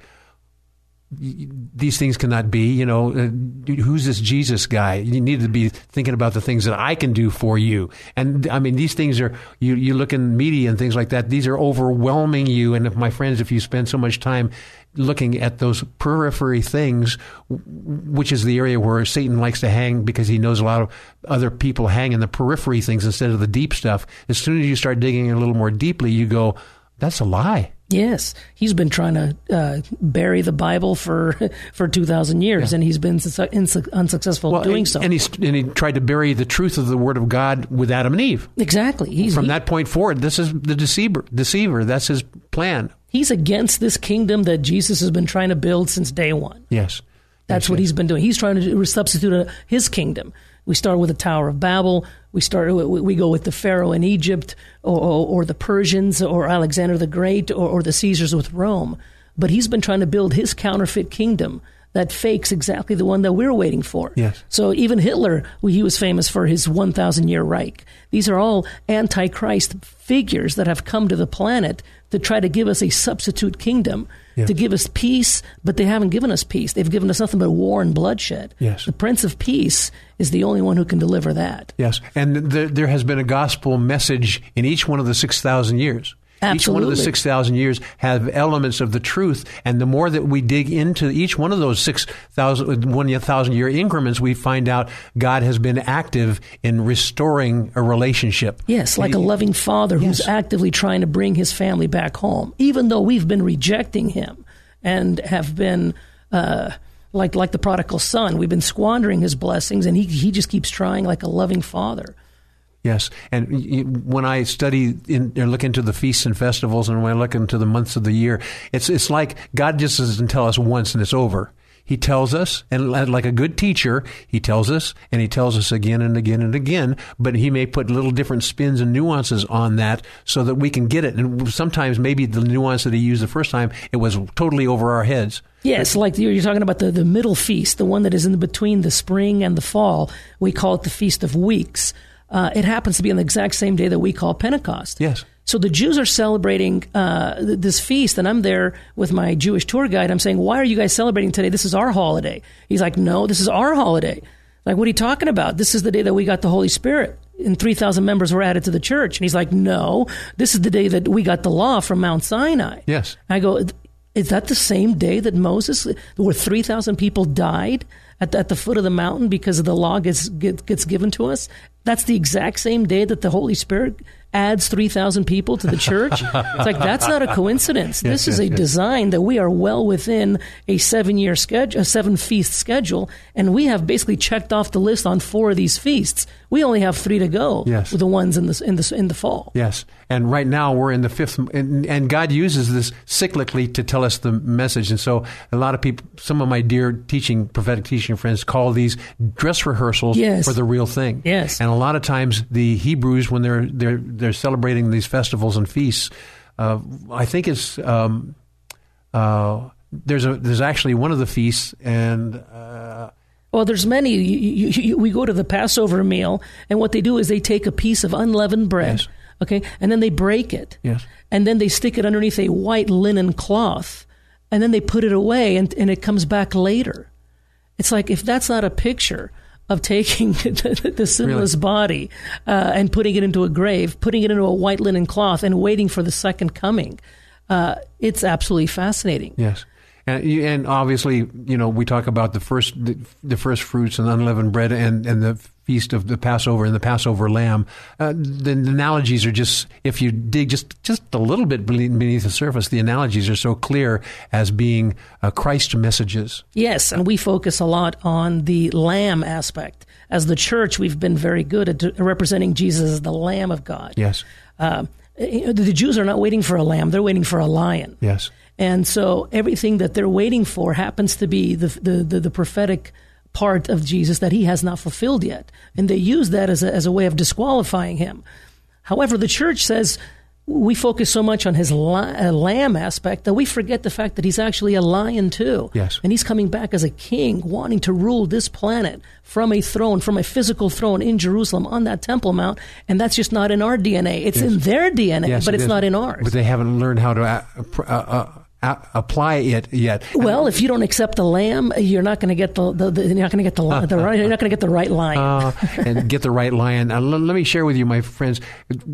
Speaker 2: these things cannot be. You know, uh, who's this Jesus guy? You need to be thinking about the things that I can do for you. And I mean, these things are, you, you look in media and things like that, these are overwhelming you. And if my friends, if you spend so much time looking at those periphery things, which is the area where Satan likes to hang because he knows a lot of other people hang in the periphery things instead of the deep stuff. As soon as you start digging a little more deeply, you go, that's a lie.
Speaker 6: Yes, he's been trying to uh, bury the Bible for for two thousand years, yeah. and he's been su- unsuccessful well, doing
Speaker 2: and,
Speaker 6: so.
Speaker 2: And, and he tried to bury the truth of the Word of God with Adam and Eve.
Speaker 6: Exactly. He's,
Speaker 2: From
Speaker 6: he,
Speaker 2: that point forward, this is the deceiver. Deceiver. That's his plan.
Speaker 6: He's against this kingdom that Jesus has been trying to build since day one.
Speaker 2: Yes,
Speaker 6: that's yes, what yes. he's been doing. He's trying to substitute a, his kingdom we start with the Tower of Babel. We start. We go with the Pharaoh in Egypt, or, or, or the Persians, or Alexander the Great, or, or, the Caesars with Rome. But he's been trying to build his counterfeit kingdom that fakes exactly the one that we're waiting for.
Speaker 2: Yes.
Speaker 6: So even Hitler, he was famous for his 1,000 year Reich. These are all antichrist figures that have come to the planet to try to give us a substitute kingdom to give us peace, but they haven't given us peace. They've given us nothing but war and bloodshed.
Speaker 2: Yes.
Speaker 6: The Prince of Peace is the only one who can deliver that.
Speaker 2: Yes, and there, there has been a gospel message in each one of the 6,000 years.
Speaker 6: Absolutely.
Speaker 2: Each one of the 6,000 years have elements of the truth. And the more that we dig into each one of those 6,000, 1,000 year increments, we find out God has been active in restoring a relationship.
Speaker 6: Yes, like a loving father yes. who's actively trying to bring his family back home, even though we've been rejecting him and have been. Uh, like like the prodigal son, we've been squandering his blessings, and he he just keeps trying like a loving father.
Speaker 2: Yes, and when I study in, look into the feasts and festivals, and when I look into the months of the year, it's it's like God just doesn't tell us once and it's over. He tells us, and like a good teacher, he tells us, and he tells us again and again and again. But he may put little different spins and nuances on that so that we can get it. And sometimes maybe the nuance that he used the first time, it was totally over our heads.
Speaker 6: Yes, like you're talking about the, the middle feast, the one that is in between the spring and the fall. We call it the Feast of Weeks uh, it happens to be on the exact same day that we call Pentecost.
Speaker 2: Yes.
Speaker 6: So the Jews are celebrating uh, this feast, and I'm there with my Jewish tour guide. I'm saying, "Why are you guys celebrating today? This is our holiday." He's like, "No, this is our holiday." Like, what are you talking about? This is the day that we got the Holy Spirit, and three thousand members were added to the church. And he's like, "No, this is the day that we got the law from Mount Sinai."
Speaker 2: Yes.
Speaker 6: I go, "Is that the same day that Moses, where three thousand people died?" At the, at the, foot of the mountain because of the law gets, get, gets given to us. That's the exact same day that the Holy Spirit adds 3,000 people to the church. it's like, that's not a coincidence. Yes, this yes, is a yes. design that we are well within a seven year schedule, a seven feast schedule, and we have basically checked off the list on four of these feasts. We only have three to go
Speaker 2: yes.
Speaker 6: with the ones in the, in the, in the fall.
Speaker 2: Yes. And right now we're in the fifth, and, and God uses this cyclically to tell us the message. And so a lot of people, some of my dear teaching, prophetic teaching friends call these dress rehearsals
Speaker 6: yes.
Speaker 2: for the real thing.
Speaker 6: Yes.
Speaker 2: And a lot of times the Hebrews, when they're, they're, they're celebrating these festivals and feasts, uh, I think it's um, uh, there's a there's actually one of the feasts, and uh,
Speaker 6: Well, there's many. You, you, you, we go to the Passover meal, and what they do is they take a piece of unleavened bread,
Speaker 2: Yes.
Speaker 6: okay, and then they break it,
Speaker 2: Yes.
Speaker 6: and then they stick it underneath a white linen cloth, and then they put it away, and, and it comes back later. It's like if that's not a picture of taking the, the sinless body uh, and putting it into a grave, putting it into a white linen cloth, and waiting for the second coming, uh, it's absolutely fascinating.
Speaker 2: Yes. And, and obviously, you know, we talk about the first the, the first fruits and unleavened bread and, and the feast of the Passover and the Passover lamb. Uh, the analogies are just, if you dig just just a little bit beneath the surface, the analogies are so clear as being uh, Christ messages.
Speaker 6: Yes, and we focus a lot on the lamb aspect. As the church, we've been very good at representing Jesus as the Lamb of God.
Speaker 2: Yes.
Speaker 6: You know, the Jews are not waiting for a lamb; they're waiting for a lion.
Speaker 2: Yes.
Speaker 6: And so everything that they're waiting for happens to be the the, the, the prophetic part of Jesus that he has not fulfilled yet, and they use that as a, as a way of disqualifying him. However, the church says we focus so much on his uh, lamb aspect that we forget the fact that he's actually a lion too.
Speaker 2: Yes.
Speaker 6: And he's coming back as a king, wanting to rule this planet from a throne, from a physical throne in Jerusalem on that Temple Mount. And that's just not in our DNA. It's in their DNA,
Speaker 2: Yes,
Speaker 6: but
Speaker 2: it
Speaker 6: it's not in ours.
Speaker 2: But they haven't learned how to uh, uh, uh, apply it yet.
Speaker 6: Well, if you don't accept the lamb, you're not going to get the, the, the you're not going to get the, the right you're not going to get the right line.
Speaker 2: uh, and get the right lion. Uh, l- let me share with you, my friends.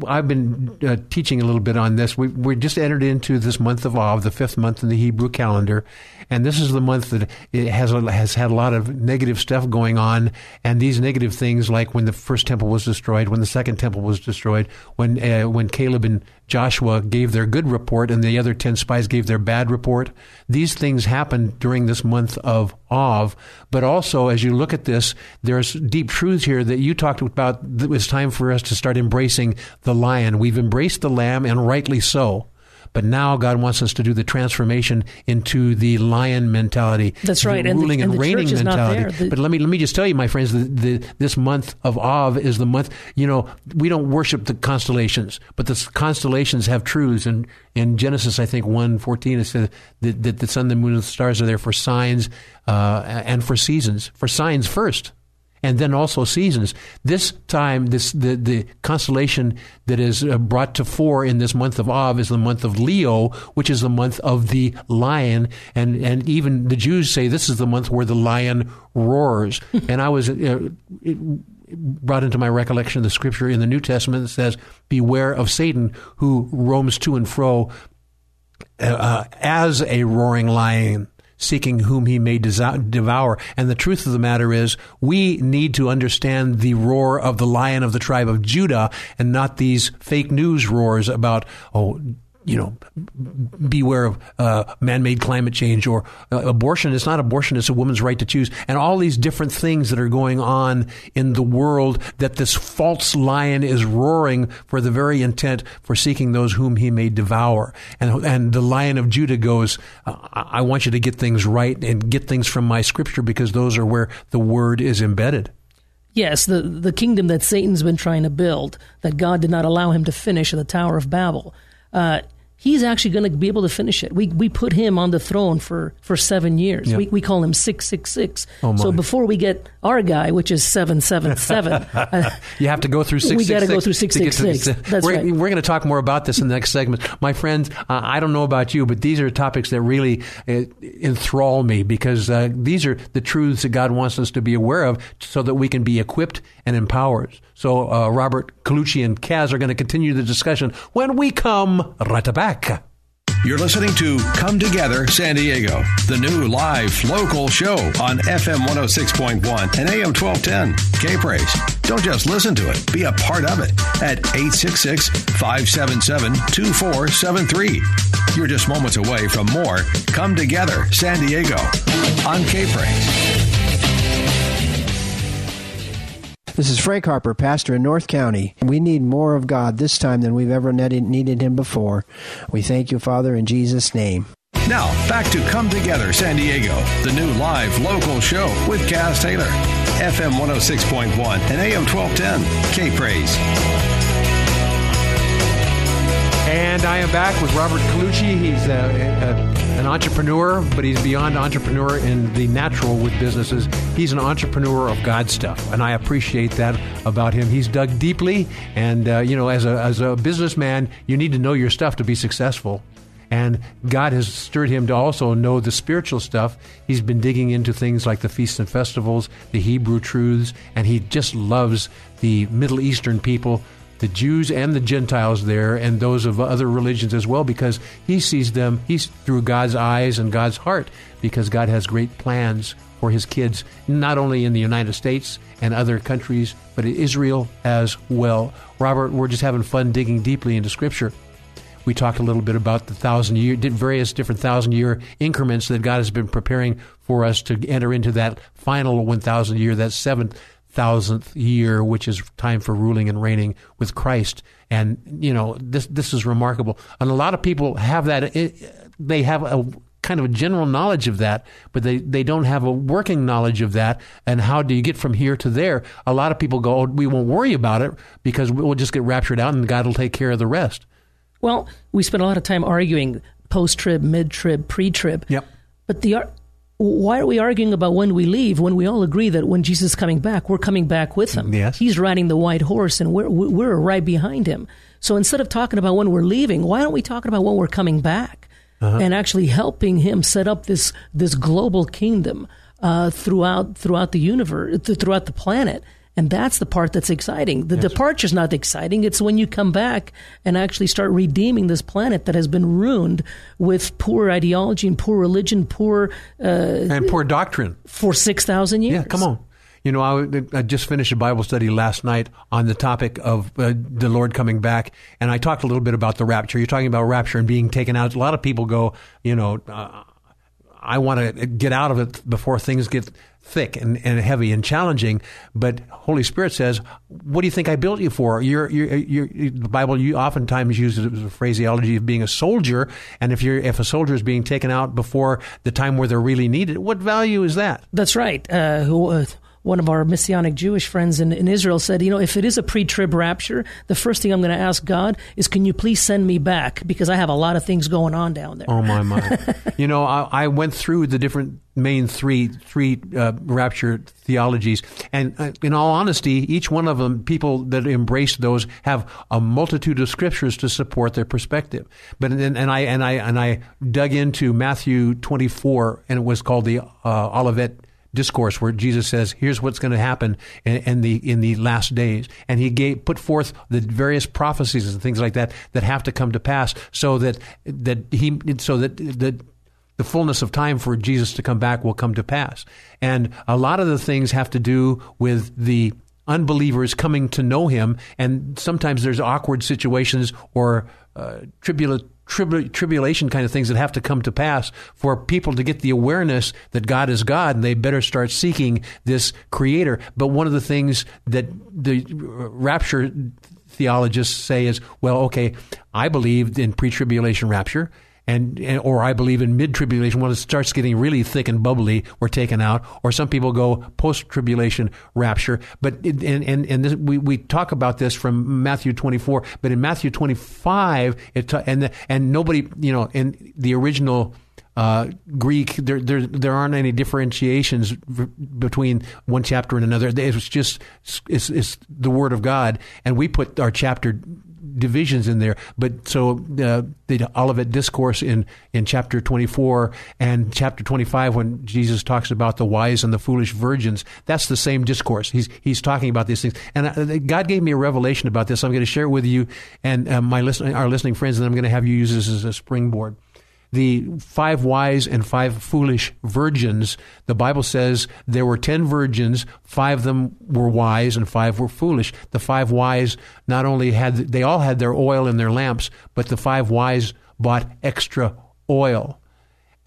Speaker 2: I've been uh, teaching a little bit on this. We we just entered into this month of Av, the fifth month in the Hebrew calendar, and this is the month that it has a, has had a lot of negative stuff going on. And these negative things, like when the first temple was destroyed, when the second temple was destroyed, when uh, when Caleb and Joshua gave their good report and the other 10 spies gave their bad report. These things happened during this month of Av. But also, as you look at this, there's deep truths here that you talked about. It was time for us to start embracing the lion. We've embraced the lamb, and rightly so. But now God wants us to do the transformation into the lion mentality.
Speaker 6: That's
Speaker 2: the
Speaker 6: right, and the-
Speaker 2: ruling
Speaker 6: and
Speaker 2: and,
Speaker 6: the
Speaker 2: reigning mentality.
Speaker 6: The-
Speaker 2: but let me let me just tell you, my friends, the, the, this month of Av is the month. You know, we don't worship the constellations, but the constellations have truths. And in Genesis, I think one fourteen, it says that, that the sun, the moon, and the stars are there for signs uh, and for seasons. For signs first. And then also seasons. This time, this the, the constellation that is uh, brought to fore in this month of Av is the month of Leo, which is the month of the lion, and and even the Jews say this is the month where the lion roars. and I was uh, it brought into my recollection of the scripture in the New Testament that says, "Beware of Satan, who roams to and fro uh, as a roaring lion." Seeking whom he may devour. And the truth of the matter is, we need to understand the roar of the lion of the tribe of Judah and not these fake news roars about, oh, you know, beware of uh, man-made climate change or uh, abortion. It's not abortion; it's a woman's right to choose, and all these different things that are going on in the world. That this false lion is roaring for the very intent for seeking those whom he may devour. And and the Lion of Judah goes, uh, I want you to get things right and get things from my scripture because those are where the word is embedded.
Speaker 6: Yes, the the kingdom that Satan's been trying to build, that God did not allow him to finish at the Tower of Babel. Uh, he's actually going to be able to finish it. We we put him on the throne for, for seven years.
Speaker 2: Yep.
Speaker 6: We we call him six six six.
Speaker 2: Oh.
Speaker 6: So before we get our guy, which is seven seven seven, uh,
Speaker 2: You have to go through six.
Speaker 6: We gotta go through 666. That's
Speaker 2: we're,
Speaker 6: right.
Speaker 2: We're going to talk more about this in the next segment, my friends. Uh, I don't know about you, but these are topics that really uh, enthrall me because uh, these are the truths that God wants us to be aware of, so that we can be equipped and empowered. So uh, Robert Colucci and Kaz are going to continue the discussion when we come right back.
Speaker 1: You're listening to Come Together San Diego, the new live local show on FM 106.1 and AM 1210. K Praise. Don't just listen to it, be a part of it at 866 577 2473. You're just moments away from more Come Together San Diego on K Praise.
Speaker 7: This is Frank Harper, pastor in North County. We need more of God this time than we've ever needed needed Him before. We thank you, Father, in Jesus' name.
Speaker 1: Now, back to Come Together San Diego, the new live local show with Kaz Taylor. FM 106.1 and AM 1210. K Praise.
Speaker 2: And I am back with Robert Colucci. He's a, a, an entrepreneur, but he's beyond entrepreneur in the natural with businesses. He's an entrepreneur of God stuff, and I appreciate that about him. He's dug deeply, and uh, you know, as a as a businessman, you need to know your stuff to be successful. And God has stirred him to also know the spiritual stuff. He's been digging into things like the feasts and festivals, the Hebrew truths, and he just loves the Middle Eastern people the Jews and the Gentiles there, and those of other religions as well, because he sees them he's through God's eyes and God's heart, because God has great plans for his kids, not only in the United States and other countries, but in Israel as well. Robert, we're just having fun digging deeply into Scripture. We talked a little bit about the thousand year, various different thousand year increments that God has been preparing for us to enter into that final 1,000 year, that seventh thousandth year, which is time for ruling and reigning with Christ. And you know this this is remarkable. And a lot of people have that. It, they have a kind of a general knowledge of that, but they, they don't have a working knowledge of that. And how do you get from here to there? A lot of people go, oh, we won't worry about it because we'll just get raptured out and God will take care of the rest.
Speaker 6: Well, we spent a lot of time arguing post trib, mid trib, pre trib.
Speaker 2: Yep.
Speaker 6: But the why are we arguing about when we leave when we all agree that when Jesus is coming back, we're coming back with him?
Speaker 2: Yes.
Speaker 6: He's riding the white horse and we're, we're right behind him. So instead of talking about when we're leaving, why don't we talk about when we're coming back uh-huh. and actually helping him set up this, this global kingdom uh, throughout, throughout the universe, throughout the planet? And that's the part that's exciting. The yes. departure's not exciting. It's when you come back and actually start redeeming this planet that has been ruined with poor ideology and poor religion, poor uh,
Speaker 2: and poor doctrine
Speaker 6: for six thousand years.
Speaker 2: Yeah, come on. You know, I, I, just finished a Bible study last night on the topic of uh, the Lord coming back, and I talked a little bit about the rapture. You're talking about rapture and being taken out. A lot of people go, you know, uh, I want to get out of it before things get thick and, and heavy and challenging. But Holy Spirit says, "What do you think I built you for?" You're, you're, you're, the Bible you oftentimes uses the phraseology of being a soldier, and if you're if a soldier is being taken out before the time where they're really needed, what value is that?
Speaker 6: That's right. Uh, uh, one of our Messianic Jewish friends in, in Israel said, you know, if it is a pre-trib rapture, the first thing I'm going to ask God is, can you please send me back because I have a lot of things going on down there.
Speaker 2: Oh my my! you know, I, I, went through the different main three three uh, rapture theologies, and uh, in all honesty, each one of them, people that embrace those have a multitude of scriptures to support their perspective. But and, and I and I and I dug into Matthew 24, and it was called the uh, Olivet discourse where Jesus says, "Here's what's going to happen in, in, the in the last days," and he gave put forth the various prophecies and things like that that have to come to pass, so that that he so that that the fullness of time for Jesus to come back will come to pass, and a lot of the things have to do with the unbelievers coming to know him. And sometimes there's awkward situations or uh, tribulation tribulation kind of things that have to come to pass for people to get the awareness that God is God and they better start seeking this creator. But one of the things that the rapture theologists say is, well, okay, I believed in pre tribulation rapture and, and or I believe in mid tribulation when it starts getting really thick and bubbly, we're taken out. Or some people go post tribulation rapture. But it, and and and this, we we talk about this from Matthew 24, but in Matthew 25, it and the, and nobody you know in the original. Uh, Greek, there, there, there aren't any differentiations between one chapter and another. It's just it's, it's the Word of God, and we put our chapter divisions in there. But so uh, the Olivet discourse in in chapter 24 and chapter 25 when Jesus talks about the wise and the foolish virgins, that's the same discourse. He's he's talking about these things. And uh, God gave me a revelation about this. I'm going to share it with you and uh, my listen, our listening friends, and I'm going to have you use this as a springboard the five wise and five foolish virgins, the Bible says there were ten virgins, five of them were wise and five were foolish. The five wise not only had, they all had their oil in their lamps, but the five wise bought extra oil.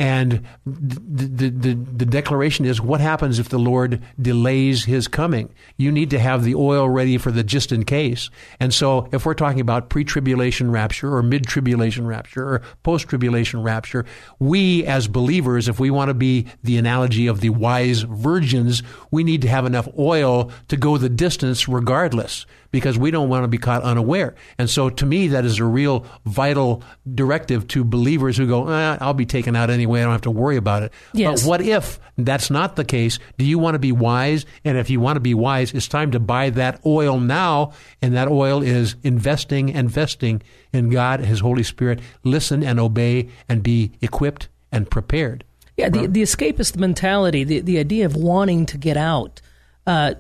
Speaker 2: And the, the, the, declaration is what happens if the Lord delays his coming? You need to have the oil ready for the just in case. And so if we're talking about pre tribulation rapture or mid tribulation rapture or post tribulation rapture, we as believers, if we want to be the analogy of the wise virgins, we need to have enough oil to go the distance regardless because we don't want to be caught unaware. And so to me, that is a real vital directive to believers who go, eh, I'll be taken out anyway. I don't have to worry about it.
Speaker 6: Yes.
Speaker 2: But what if that's not the case? Do you want to be wise? And if you want to be wise, it's time to buy that oil now. And that oil is investing, investing in God, His Holy Spirit. Listen and obey and be equipped and prepared.
Speaker 6: Yeah, the, the escapist mentality, the, the idea of wanting to get out. Uh,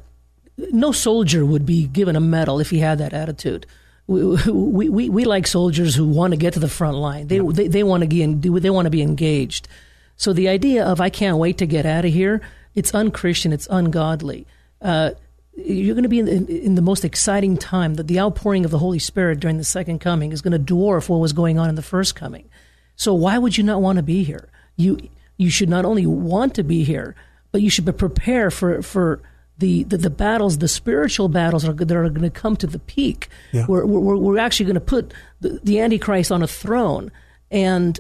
Speaker 6: no soldier would be given a medal if he had that attitude. We, we, we, we like soldiers who want to get to the front line. They, they, they want to be they want to be engaged. So the idea of I can't wait to get out of here, it's unchristian, it's ungodly. Uh, you're going to be in, in, in, the most exciting time. That the outpouring of the Holy Spirit during the second coming is going to dwarf what was going on in the first coming. So why would you not want to be here? You you should not only want to be here, but you should be prepared for for the, the, the, battles, the spiritual battles are, that are going to come to the peak. Yeah. We're, we're, we're actually going to put the, the Antichrist on a throne, and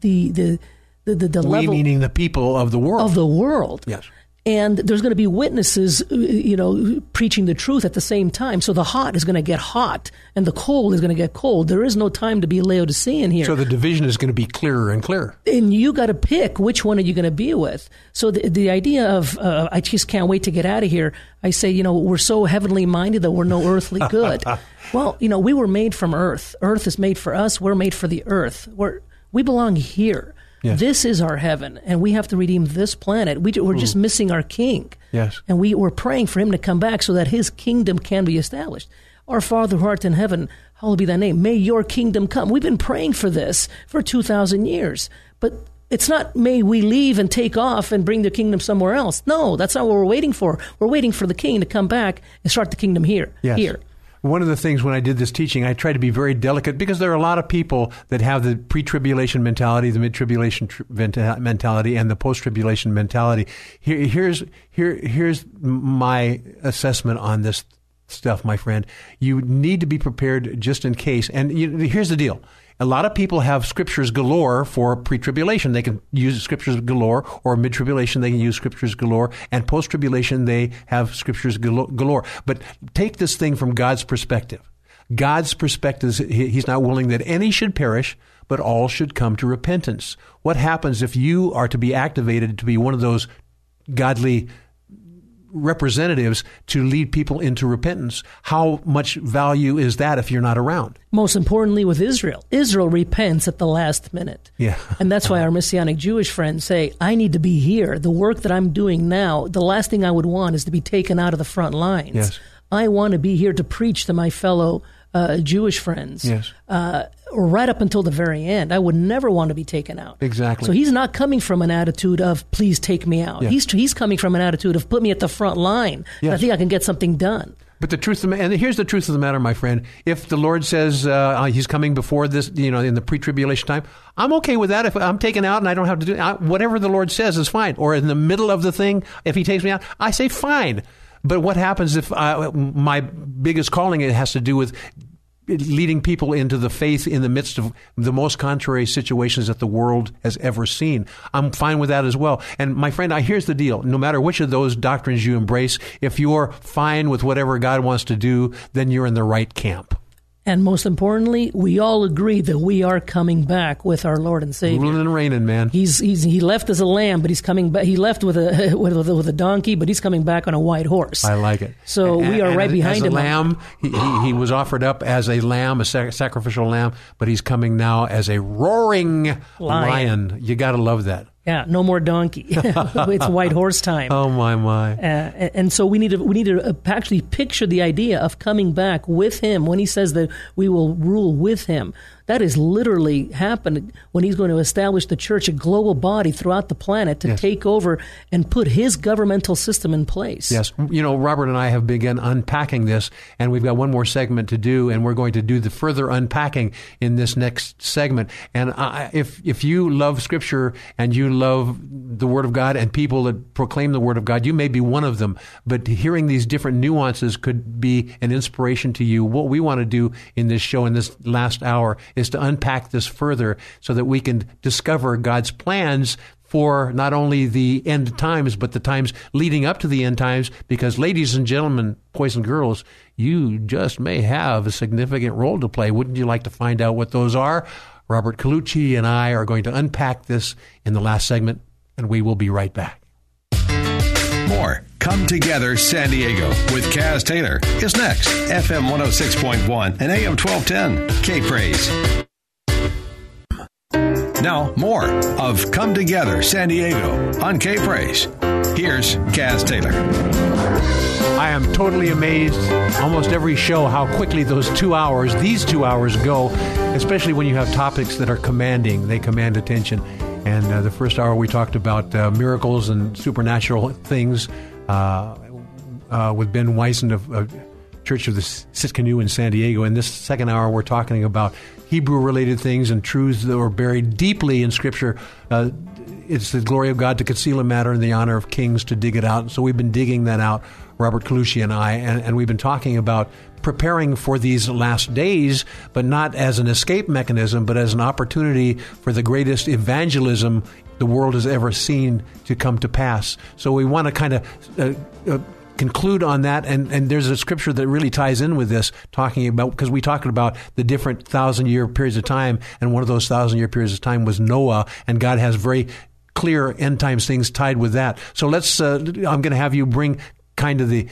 Speaker 6: the the the, the, the
Speaker 2: we
Speaker 6: level
Speaker 2: meaning the people of the world
Speaker 6: of the world.
Speaker 2: Yes
Speaker 6: and there's going to be witnesses, uh, you know, preaching the truth at the same time. So the hot is going to get hot, and the cold is going to get cold. There is no time to be Laodicean here.
Speaker 2: So the division is going to be clearer and clearer.
Speaker 6: And you got to pick which one are you going to be with. So the the idea of uh, I just can't wait to get out of here. I say, you know, we're so heavenly minded that we're no earthly good. well, you know, we were made from earth. Earth is made for us. We're made for the earth. We're we belong here. Yes. This is our heaven, and we have to redeem this planet. We, are just mm. missing our king.
Speaker 2: Yes.
Speaker 6: And we, we're praying for him to come back so that his kingdom can be established. Our Father who art in heaven, hallowed be thy name. May your kingdom come. We've been praying for this for 2,000 years. But it's not may we leave and take off and bring the kingdom somewhere else. No, that's not what we're waiting for. We're waiting for the king to come back and start the kingdom here.
Speaker 2: Yes.
Speaker 6: Here
Speaker 2: one of the things when I did this teaching, I tried to be very delicate because there are a lot of people that have the pre tribulation mentality, the mid tribulation tr- mentality, and the post tribulation mentality. Here, here's, here, here's my assessment on this stuff, my friend. You need to be prepared just in case. And you, here's the deal a lot of people have scriptures galore for pre-tribulation. They can use scriptures galore, or mid-tribulation they can use scriptures galore, and post-tribulation they have scriptures galore. But take this thing from God's perspective. God's perspective is He's not willing that any should perish, but all should come to repentance. What happens if you are to be activated to be one of those godly representatives to lead people into repentance. How much value is that if you're not around?
Speaker 6: Most importantly, with Israel, Israel repents at the last minute.
Speaker 2: Yeah.
Speaker 6: and that's why our Messianic Jewish friends say, I need to be here. The work that I'm doing now, the last thing I would want is to be taken out of the front lines.
Speaker 2: Yes.
Speaker 6: I want to be here to preach to my fellow uh, Jewish friends.
Speaker 2: Yes.
Speaker 6: Uh, right up until the very end. I would never want to be taken out.
Speaker 2: Exactly.
Speaker 6: So he's not coming from an attitude of please take me out. He's he's coming from an attitude of put me at the front line. Yes. I think I can get something done.
Speaker 2: But the truth, and here's the truth of the matter, my friend. If the Lord says uh, He's coming before this, you know, in the pre-tribulation time, I'm okay with that. If I'm taken out and I don't have to do I, whatever the Lord says is fine. Or in the middle of the thing, if He takes me out, I say fine. But what happens if I, my biggest calling it has to do with leading people into the faith in the midst of the most contrary situations that the world has ever seen. I'm fine with that as well. And my friend, I here's the deal. No matter which of those doctrines you embrace, if you're fine with whatever God wants to do, then you're in the right camp.
Speaker 6: And most importantly, we all agree that we are coming back with our Lord and Savior.
Speaker 2: Ruling and reigning, man.
Speaker 6: He's, he's he left as a lamb, but he's coming back. He left with a with, a with a donkey, but he's coming back on a white horse.
Speaker 2: I like it.
Speaker 6: So
Speaker 2: and,
Speaker 6: we are right behind
Speaker 2: as a
Speaker 6: him.
Speaker 2: Lamb, he, he, he, was offered up as a lamb, a sacrificial lamb, but he's coming now as a roaring lion. lion. You got to love that.
Speaker 6: Yeah, no more donkey. it's white horse time.
Speaker 2: Oh my my!
Speaker 6: Uh, and so we need to we need to uh, actually picture the idea of coming back with him when he says that we will rule with him. That is literally happened when he's going to establish the church, a global body throughout the planet to
Speaker 2: Yes.
Speaker 6: take over and put his governmental system in place.
Speaker 2: Yes, you know, Robert and I have begun unpacking this, and we've got one more segment to do, and we're going to do the further unpacking in this next segment. And I, if if you love Scripture and you love the Word of God and people that proclaim the Word of God, you may be one of them. But hearing these different nuances could be an inspiration to you. What we want to do in this show in this last hour is to unpack this further, so that we can discover God's plans for not only the end times, but the times leading up to the end times. Because, ladies and gentlemen, boys and girls, you just may have a significant role to play. Wouldn't you like to find out what those are? Robert Colucci and I are going to unpack this in the last segment, and we will be right back.
Speaker 1: More Come Together San Diego with Kaz Taylor is next. FM 106.1 and AM 1210. K Praise. Now, more of Come Together San Diego on K Praise. Here's Kaz Taylor.
Speaker 2: I am totally amazed almost every show how quickly those two hours, these two hours go, especially when you have topics that are commanding. They command attention. And uh, the first hour we talked about uh, miracles and supernatural things uh, uh, with Ben Wyson of uh, Church of the Tsidkenu in San Diego. In this second hour, we're talking about Hebrew related things and truths that were buried deeply in Scripture. It's the glory of God to conceal a matter and the honor of kings to dig it out. So we've been digging that out, Robert Colucci and I, and, and we've been talking about preparing for these last days, but not as an escape mechanism, but as an opportunity for the greatest evangelism the world has ever seen to come to pass. So we want to kind of uh, uh, conclude on that, and, and there's a scripture that really ties in with this, talking about because we talked about the different thousand year periods of time, and one of those thousand year periods of time was Noah, and God has very clear end times things tied with that. So let's. Uh, I'm going to have you bring kind of the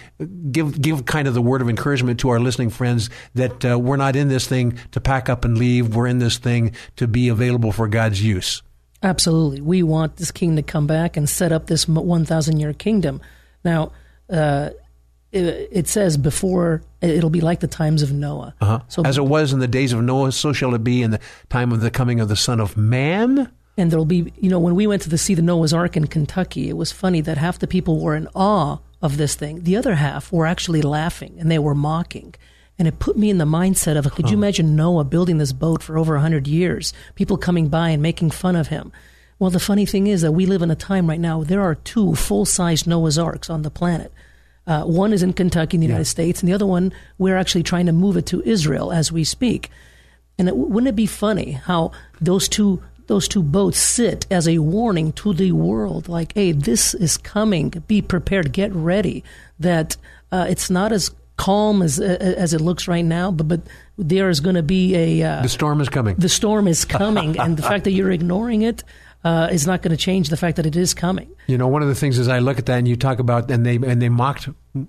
Speaker 2: give give kind of the word of encouragement to our listening friends that uh, we're not in this thing to pack up and leave. We're in this thing to be available for God's use.
Speaker 6: Absolutely. We want this king to come back and set up this 1,000 year kingdom. Now, uh, it, it, says before it'll be like the times of Noah.
Speaker 2: Uh-huh. So as it was in the days of Noah, so shall it be in the time of the coming of the Son of Man.
Speaker 6: And there'll be, you know, when we went to the see the Noah's Ark in Kentucky, it was funny that half the people were in awe of this thing. The other half were actually laughing and they were mocking. And it put me in the mindset of, could you imagine Noah building this boat for over 100 years, people coming by and making fun of him? Well, the funny thing is that we live in a time right now, there are two full sized Noah's Arks on the planet. Uh, one is in Kentucky in the yeah. United States, and the other one, we're actually trying to move it to Israel as we speak. And it, wouldn't it be funny how those two those two boats sit as a warning to the world, like, "Hey, this is coming. Be prepared. Get ready." That uh, it's not as calm as as it looks right now, but but there is going to be a
Speaker 2: uh, the storm is coming.
Speaker 6: The storm is coming, and the fact that you're ignoring it uh, is not going to change the fact that it is coming.
Speaker 2: You know, one of the things is I look at that and you talk about and they and they mocked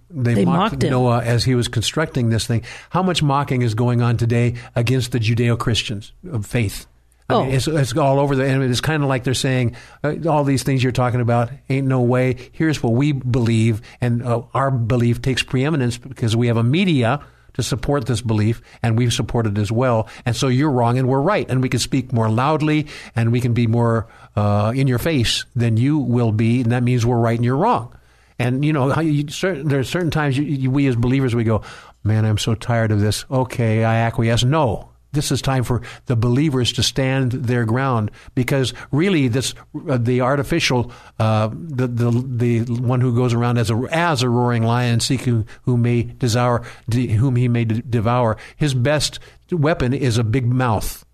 Speaker 2: they,
Speaker 6: they
Speaker 2: mocked,
Speaker 6: mocked
Speaker 2: Noah as he was constructing this thing. How much mocking is going on today against the Judeo Christians of faith? I
Speaker 6: oh.
Speaker 2: mean, it's, it's all over the. And it's kind of like they're saying uh, all these things you're talking about ain't no way. Here's what we believe, and uh, our belief takes preeminence because we have a media to support this belief, and we've supported it as well. And so you're wrong, and we're right, and we can speak more loudly, and we can be more uh, in your face than you will be, and that means we're right and you're wrong. And you know, you, certain, there are certain times you, you, we as believers we go, "Man, I'm so tired of this." Okay, I acquiesce. No, this is time for the believers to stand their ground because really this uh, the artificial uh, the, the the one who goes around as a as a roaring lion seeking who may devour whom he may devour his best weapon is a big mouth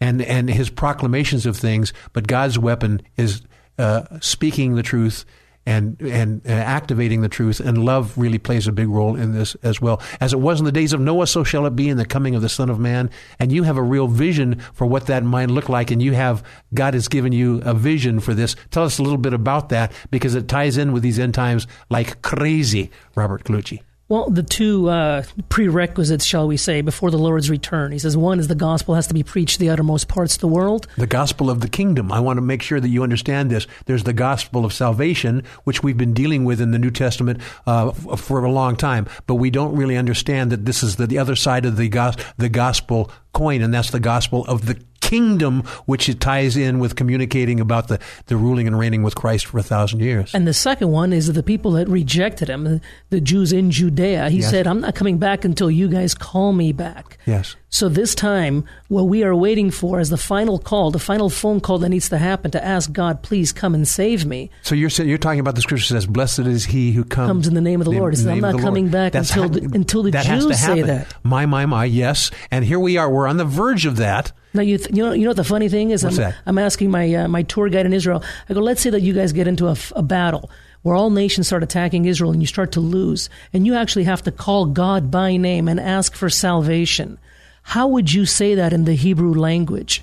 Speaker 2: and and his proclamations of things but God's weapon is uh, speaking the truth and, and activating the truth and love really plays a big role in this as well. As it was in the days of Noah so shall it be in the coming of the son of man. And you have a real vision for what that might look like and you have God has given you a vision for this. Tell us a little bit about that because it ties in with these end times like crazy Robert Colucci
Speaker 6: Well, the two uh, prerequisites, shall we say, before the Lord's return. He says one is the gospel has to be preached to the uttermost parts of the world.
Speaker 2: The gospel of the kingdom. I want to make sure that you understand this. There's the gospel of salvation, which we've been dealing with in the New Testament uh, f- for a long time, but we don't really understand that this is the, the other side of the, gos- the gospel coin, and that's the gospel of the kingdom, which it ties in with communicating about the, the ruling and reigning with Christ for a thousand years.
Speaker 6: And the second one is the people that rejected him, the Jews in Judea. He
Speaker 2: Yes.
Speaker 6: said, I'm not coming back until you guys call me back.
Speaker 2: Yes.
Speaker 6: So this time, what we are waiting for is the final call, the final phone call that needs to happen to ask God, please come and save me.
Speaker 2: So you're you're talking about the scripture says, "Blessed is he who comes,
Speaker 6: Comes in the name of the
Speaker 2: in
Speaker 6: Lord." Says, "I'm not
Speaker 2: the Lord."
Speaker 6: coming back
Speaker 2: That's
Speaker 6: until
Speaker 2: ha-
Speaker 6: the- until the
Speaker 2: that has to
Speaker 6: Jews say that.
Speaker 2: My, my, my. Yes, and here we are. We're on the verge of that.
Speaker 6: Now you th- you know you know what the funny thing is
Speaker 2: What's
Speaker 6: I'm,
Speaker 2: that?
Speaker 6: I'm asking my uh, my tour guide in Israel. I go, let's say that you guys get into a, f- a battle where all nations start attacking Israel and you start to lose, and you actually have to call God by name and ask for salvation. How would you say that in the Hebrew language?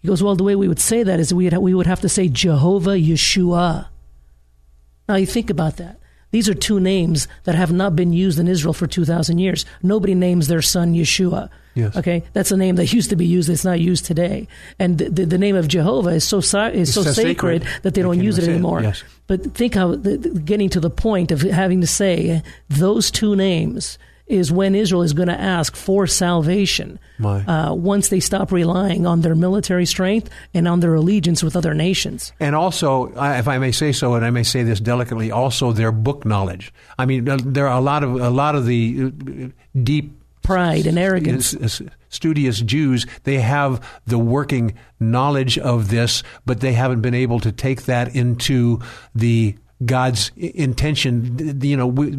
Speaker 6: He goes, well, the way we would say that is we we would have to say Jehovah Yeshua. Now you think about that. These are two names that have not been used in Israel for 2,000 years. Nobody names their son Yeshua.
Speaker 2: Yes.
Speaker 6: Okay, that's a name that used to be used. It's not used today. And the, the, the name of Jehovah is so si- is so
Speaker 2: so
Speaker 6: sacred, that they
Speaker 2: they
Speaker 6: don't use it
Speaker 2: say it.
Speaker 6: anymore.
Speaker 2: Yes.
Speaker 6: But think how the, getting to the point of having to say those two names is when Israel is going to ask for salvation. Uh, once they stop relying on their military strength and on their allegiance with other nations.
Speaker 2: And also, if I may say so, and I may say this delicately, also their book knowledge. I mean, there are a lot of a lot of the uh, deep
Speaker 6: Pride and arrogance.
Speaker 2: studious Jews. They have the working knowledge of this, but they haven't been able to take that into the God's intention. You know, we,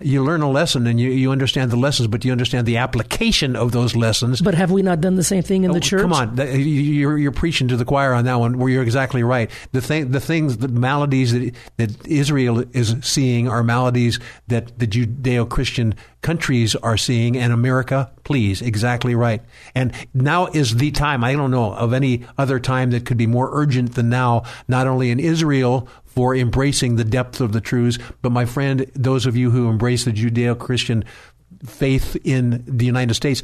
Speaker 2: you learn a lesson and you, you understand the lessons, but you understand the application of those lessons.
Speaker 6: But have we not done the same thing in the
Speaker 2: Oh,
Speaker 6: church?
Speaker 2: Come on, you- you're you're preaching to the choir on that one. Where you're exactly right. The thing, the things, the maladies that that Israel is seeing are maladies that the Judeo-Christian countries are seeing, and America, please, exactly right. And now is the time. I don't know of any other time that could be more urgent than now. Not only in Israel for embracing the depth of the truths, but my friend, those of you who embrace the Judeo-Christian faith in the United States,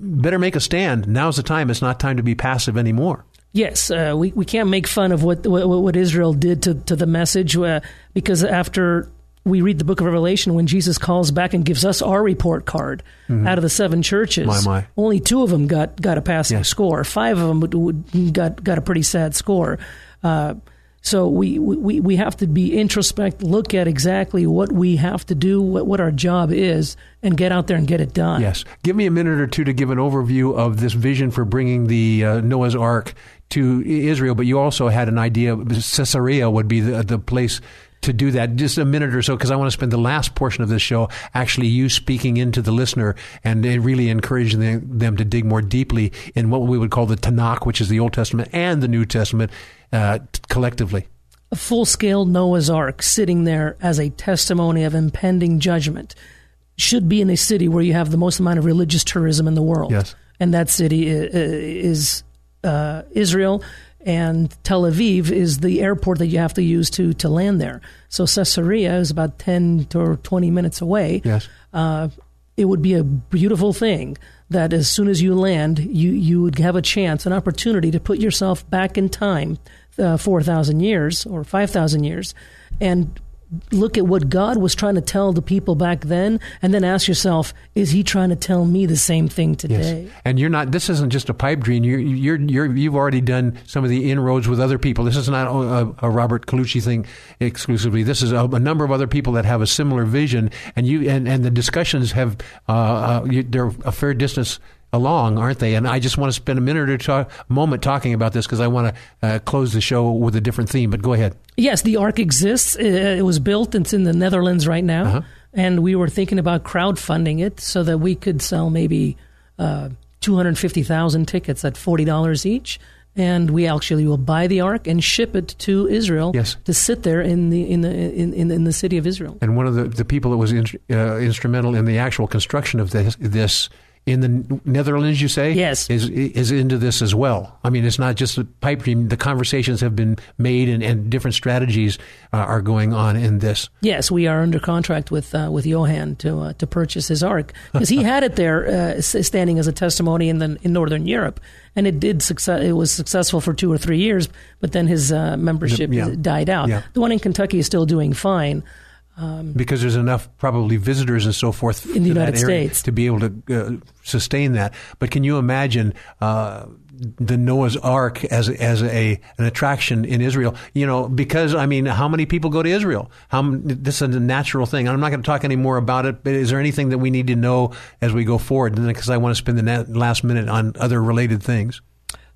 Speaker 2: better make a stand. Now's the time. It's not time to be passive anymore.
Speaker 6: Yes, uh, we we can't make fun of what what, what Israel did to to the message uh, because after we read the book of Revelation, when Jesus calls back and gives us our report card out of the seven churches,
Speaker 2: Mm-hmm. My, my.
Speaker 6: only two of them got got a passing
Speaker 2: Yes.
Speaker 6: score. Five of them got got a pretty sad score. Uh, so we, we, we have to be introspect, look at exactly what we have to do, what, what our job is, and get out there and get it done.
Speaker 2: Yes. Give me a minute or two to give an overview of this vision for bringing the uh, Noah's Ark to Israel, but you also had an idea. Caesarea would be the, the place to do that. Just a minute or so, because I want to spend the last portion of this show actually you speaking into the listener and really encouraging them, to dig more deeply in what we would call the Tanakh, which is the Old Testament and the New Testament uh, collectively.
Speaker 6: a full scale Noah's Ark sitting there as a testimony of impending judgment should be in a city where you have the most amount of religious tourism in the world.
Speaker 2: Yes.
Speaker 6: And that city is uh, Israel, and Tel Aviv is the airport that you have to use to, to land there. So Caesarea is about 10 to 20 minutes away
Speaker 2: Yes.
Speaker 6: uh, it would be a beautiful thing that as soon as you land, you, you would have a chance, an opportunity to put yourself back in time, uh, 4,000 years or 5,000 years, and look at what God was trying to tell the people back then, and then ask yourself, is He trying to tell me the same thing today?
Speaker 2: Yes. And you're not. This isn't just a pipe dream. You're, you're, you're, you've already done some of the inroads with other people. This is not a, a Robert Colucci thing exclusively. This is a, a number of other people that have a similar vision, and you and, and the discussions have uh, uh, you, they're a fair distance along, aren't they? And I just want to spend a minute or talk, moment talking about this because I want to uh, close the show with a different theme. But go ahead.
Speaker 6: Yes, the Ark exists. It was built. It's in the Netherlands right now,
Speaker 2: Uh-huh.
Speaker 6: and we were thinking about crowdfunding it so that we could sell maybe uh, two hundred fifty thousand tickets at forty dollars each, and we actually will buy the Ark and ship it to Israel
Speaker 2: Yes.
Speaker 6: to sit there in the in the in, in, in the city of Israel.
Speaker 2: And one of the, the people that was in, uh, instrumental in the actual construction of this, this in the Netherlands, you say?
Speaker 6: Yes.
Speaker 2: Is, is into this as well. I mean, it's not just the pipe dream. The conversations have been made and, and different strategies uh, are going on in this.
Speaker 6: Yes, we are under contract with uh, with Johann to uh, to purchase his ark because he had it there uh, standing as a testimony in the in Northern Europe, and it did success. It was successful for two or three years, but then his uh, membership
Speaker 2: Yeah.
Speaker 6: died out.
Speaker 2: Yeah.
Speaker 6: The one in Kentucky is still doing fine.
Speaker 2: Because there's enough probably visitors and so forth
Speaker 6: In the United States.
Speaker 2: to be able to uh, sustain that. But can you imagine uh, the Noah's Ark as as a an attraction in Israel? You know, because I mean, how many people go to Israel? How this is a natural thing. I'm not going to talk any more about it. But is there anything that we need to know as we go forward? Because I want to spend the na- last minute on other related things.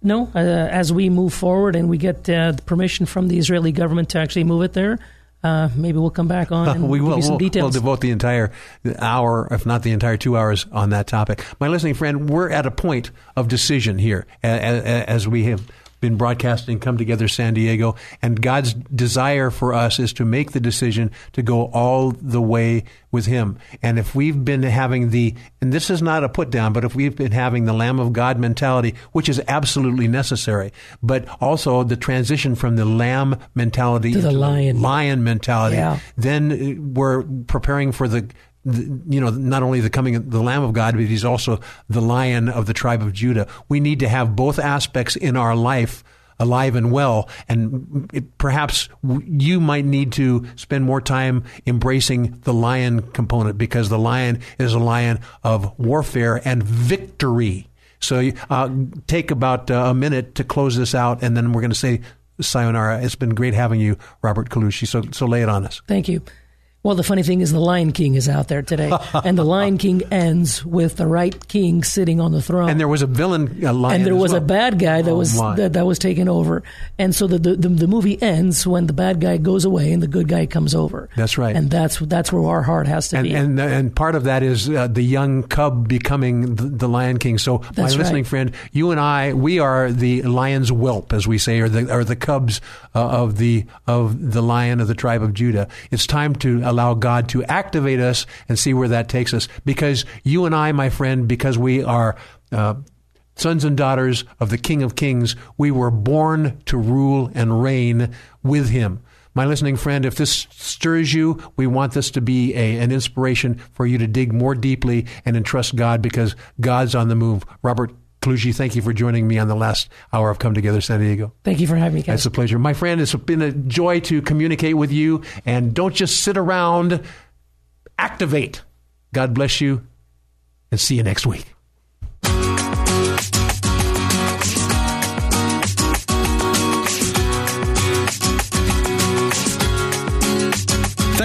Speaker 6: No, uh, as we move forward and we get uh, the permission from the Israeli government to actually move it there, uh, maybe we'll come back on and
Speaker 2: we
Speaker 6: give
Speaker 2: will
Speaker 6: you some
Speaker 2: we'll, devote the entire hour, if not the entire two hours, on that topic. My listening friend, we're at a point of decision here a- a- as we have been broadcasting Come Together San Diego, and God's desire for us is to make the decision to go all the way with Him. And if we've been having the, and this is not a put down, but if we've been having the Lamb of God mentality, which is absolutely necessary, but also the transition from the lamb mentality
Speaker 6: To the lion.
Speaker 2: lion mentality,
Speaker 6: Yeah.
Speaker 2: then we're preparing for the, the, you know, not only the coming of the Lamb of God, but he's also the Lion of the tribe of Judah. We need to have both aspects in our life alive and well. And it, perhaps you might need to spend more time embracing the lion component because the lion is a lion of warfare and victory. So uh, take about uh, a minute to close this out, and then we're going to say sayonara. It's been great having you, Robert Colucci. So, so lay it on us.
Speaker 6: Thank you. Well, the funny thing is, the Lion King is out there today, and the Lion King ends with the right king sitting on the throne.
Speaker 2: And there was a villain uh, lion.
Speaker 6: and there
Speaker 2: as
Speaker 6: was
Speaker 2: well.
Speaker 6: a bad guy that
Speaker 2: Oh,
Speaker 6: was
Speaker 2: my.
Speaker 6: that, that was taken over, and so the, the the movie ends when the bad guy goes away and the good guy comes over.
Speaker 2: That's right.
Speaker 6: and that's that's where our heart has to
Speaker 2: and,
Speaker 6: be.
Speaker 2: and and part of that is uh, the young cub becoming the, the Lion King. So, my
Speaker 6: That's
Speaker 2: listening
Speaker 6: right.
Speaker 2: friend, you and I, we are the lion's whelp, as we say, or the or the cubs uh, of the of the lion of the tribe of Judah. It's time to allow God to activate us and see where that takes us. Because you and I, my friend, because we are. Uh, Sons and daughters of the King of Kings, we were born to rule and reign with him. My listening friend, if this stirs you, we want this to be a, an inspiration for you to dig more deeply and entrust God because God's on the move. Robert Colucci, thank you for joining me on the last hour of Come Together San Diego.
Speaker 6: Thank you for having me.
Speaker 2: It's a pleasure. My friend, it's been a joy to communicate with you. And don't just sit around, activate. God bless you, and see you next week.